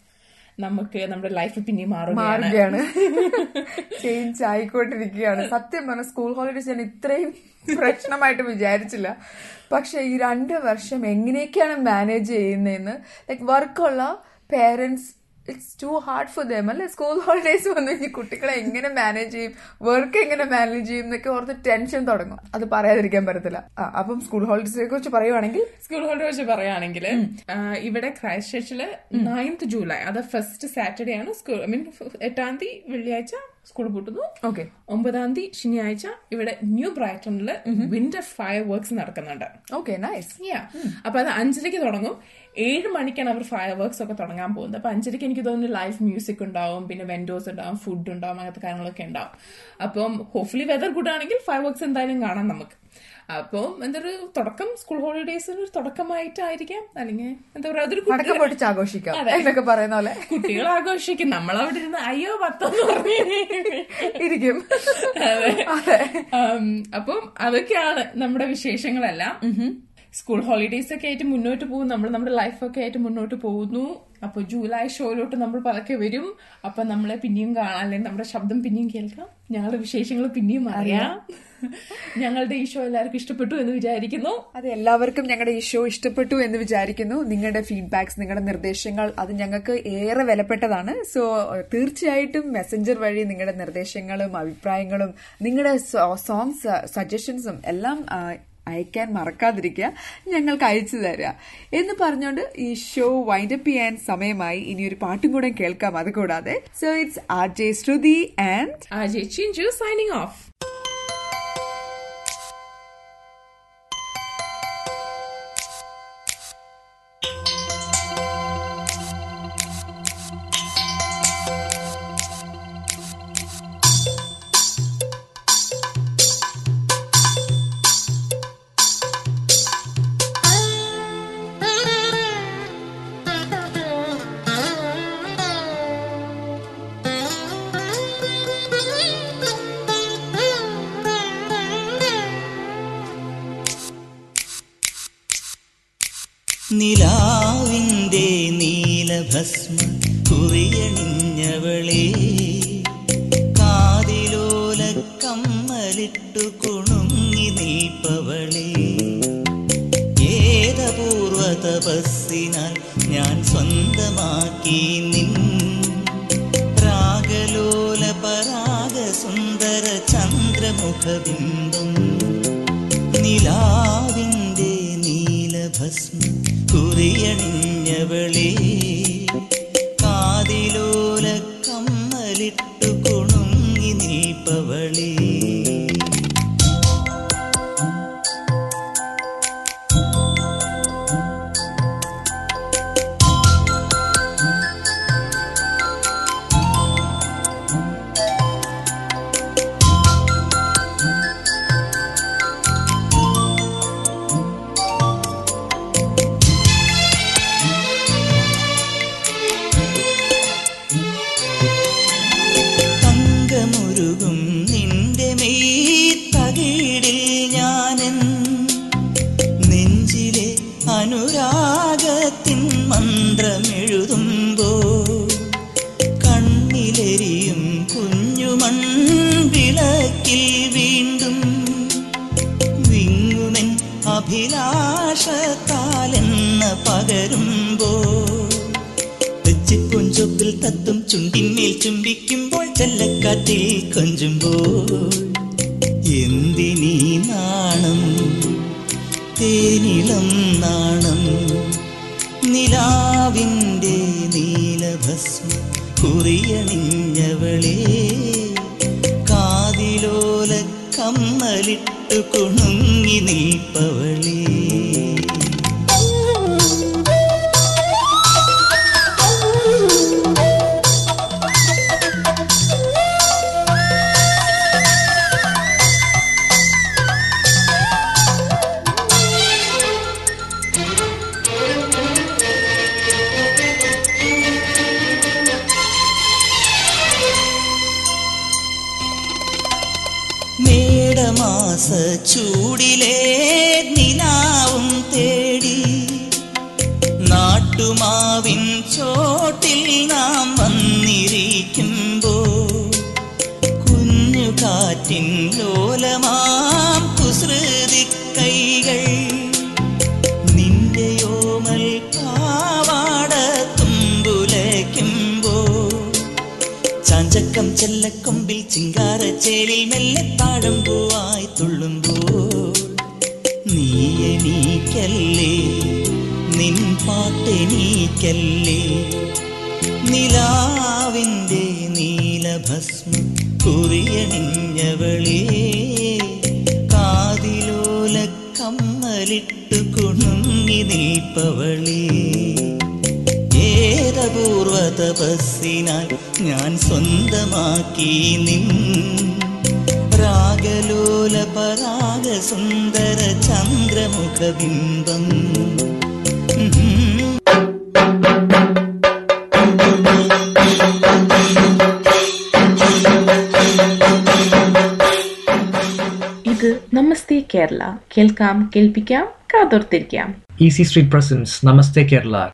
നമുക്ക് നമ്മുടെ ലൈഫ് പിന്നെ മാറുകയാണ്. ചേഞ്ച് ആയിക്കൊണ്ടിരിക്കുകയാണ്. സത്യം പറഞ്ഞ സ്കൂൾ ഹോളിഡേസ് ഞാൻ ഇത്രയും പ്രശ്നമായിട്ട് വിചാരിച്ചില്ല. പക്ഷെ ഈ രണ്ട് വർഷം എങ്ങനെയൊക്കെയാണ് മാനേജ് ചെയ്യുന്നതെന്ന് like വർക്കുള്ള parents it's too hard for them അല്ലെ? സ്കൂൾ ഹോളിഡേസ് വന്നു കഴിഞ്ഞാൽ കുട്ടികളെ എങ്ങനെ മാനേജ് ചെയ്യും? വർക്ക് എങ്ങനെ മാനേജ് ചെയ്യും എന്നൊക്കെ ഓർത്ത് ടെൻഷൻ തുടങ്ങും. അത് പറയാതിരിക്കാൻ പറ്റത്തില്ല. അപ്പം സ്കൂൾ ഹോളിഡേസിനെ കുറിച്ച് പറയുവാണെങ്കിൽ? സ്കൂൾ ഹോളിഡേ കുറിച്ച് പറയുകയാണെങ്കിൽ ഇവിടെ ക്രൈസ്റ്റ് ചർച്ചിൽ നയൻത് ജൂലൈ അത് ഫസ്റ്റ് സാറ്റർഡേ ആണ് സ്കൂൾ ഐ മീൻ എട്ടാം തീയതി വെള്ളിയാഴ്ച സ്കൂൾ പൂട്ടുന്നു. ഓക്കെ ഒമ്പതാം തീയതി ശനിയാഴ്ച ഇവിടെ ന്യൂ ബ്രൈറ്റണിൽ വിന്റർ ഫയർ വർക്ക്സ് നടക്കുന്നുണ്ട്. Okay nice Yeah. അപ്പൊ അത് അഞ്ചരയ്ക്ക് തുടങ്ങും. ഏഴ് മണിക്കാണ് അവർ ഫയർ വർക്ക്സ് ഒക്കെ തുടങ്ങാൻ പോകുന്നത്. അപ്പൊ അഞ്ചരയ്ക്ക് എനിക്ക് തോന്നുന്നു ലൈവ് മ്യൂസിക് ഉണ്ടാവും പിന്നെ വെൻഡോസ് ഉണ്ടാവും ഫുഡ് ഉണ്ടാവും അങ്ങനത്തെ കാര്യങ്ങളൊക്കെ ഉണ്ടാവും. അപ്പം ഹോപ്പ്ഫുള്ളി വെതർ ഗുഡ് ആണെങ്കിൽ ഫയർ വർക്ക്സ് എന്തായാലും കാണാം നമുക്ക്. അപ്പം എന്തൊരു തുടക്കം സ്കൂൾ ഹോളിഡേസിന് ഒരു തുടക്കമായിട്ടായിരിക്കാം. അല്ലെങ്കിൽ എന്താ പറയാ അതൊരു പൊട്ടിച്ച് ആഘോഷിക്കാം എന്നൊക്കെ പറയുന്ന പോലെ. കുട്ടികൾ ആഘോഷിക്കും. നമ്മൾ അവിടെ ഇരുന്ന് അയ്യോ പത്തെന്ന് ഇരിക്കും. അപ്പം അതൊക്കെയാണ് നമ്മുടെ വിശേഷങ്ങളെല്ലാം. സ്കൂൾ ഹോളിഡേയ്സ് ഒക്കെ ആയിട്ട് മുന്നോട്ട് പോകും. നമ്മൾ നമ്മുടെ ലൈഫൊക്കെ ആയിട്ട് മുന്നോട്ട് പോകുന്നു. അപ്പൊ ജൂലൈ ഷോയിലോട്ട് നമ്മൾ പതുക്കെ വരും. അപ്പൊ നമ്മളെ പിന്നെയും കാണാം. അല്ലെങ്കിൽ നമ്മുടെ ശബ്ദം പിന്നെയും കേൾക്കാം. ഞങ്ങളുടെ വിശേഷങ്ങൾ പിന്നെയും അറിയാം. ഞങ്ങളുടെ ഈ ഷോ എല്ലാവർക്കും ഇഷ്ടപ്പെട്ടു എന്ന് വിചാരിക്കുന്നു. അതെ എല്ലാവർക്കും ഞങ്ങളുടെ ഈ ഷോ ഇഷ്ടപ്പെട്ടു എന്ന് വിചാരിക്കുന്നു. നിങ്ങളുടെ ഫീഡ്ബാക്സ് നിങ്ങളുടെ നിർദ്ദേശങ്ങൾ അത് ഞങ്ങൾക്ക് ഏറെ വിലപ്പെട്ടതാണ്. സോ തീർച്ചയായിട്ടും മെസ്സഞ്ചർ വഴി നിങ്ങളുടെ നിർദ്ദേശങ്ങളും അഭിപ്രായങ്ങളും നിങ്ങളുടെ സോങ്സ് സജഷൻസും എല്ലാം അയക്കാൻ മറക്കാതിരിക്കുക ഞങ്ങൾക്ക് അയച്ചു തരിക. എന്ന് പറഞ്ഞുകൊണ്ട് ഈ ഷോ വൈൻഡപ്പ് ചെയ്യാൻ സമയമായി. ഇനി ഒരു പാട്ടും കൂടെ കേൾക്കാം. അതുകൂടാതെ. So it's R J Shruti and R J Chinchu signing off ചന്ദ്രമുഖബിംബം നിലാവിന്റെ നീലഭസ്മം കുറിയണിഞ്ഞവളേ. കേൾക്കാം കേൾപ്പിക്കാം കാതോർത്തിരിക്കാം. ഈസി സ്ട്രീറ്റ് പ്രസൻസ് നമസ്തേ കേരള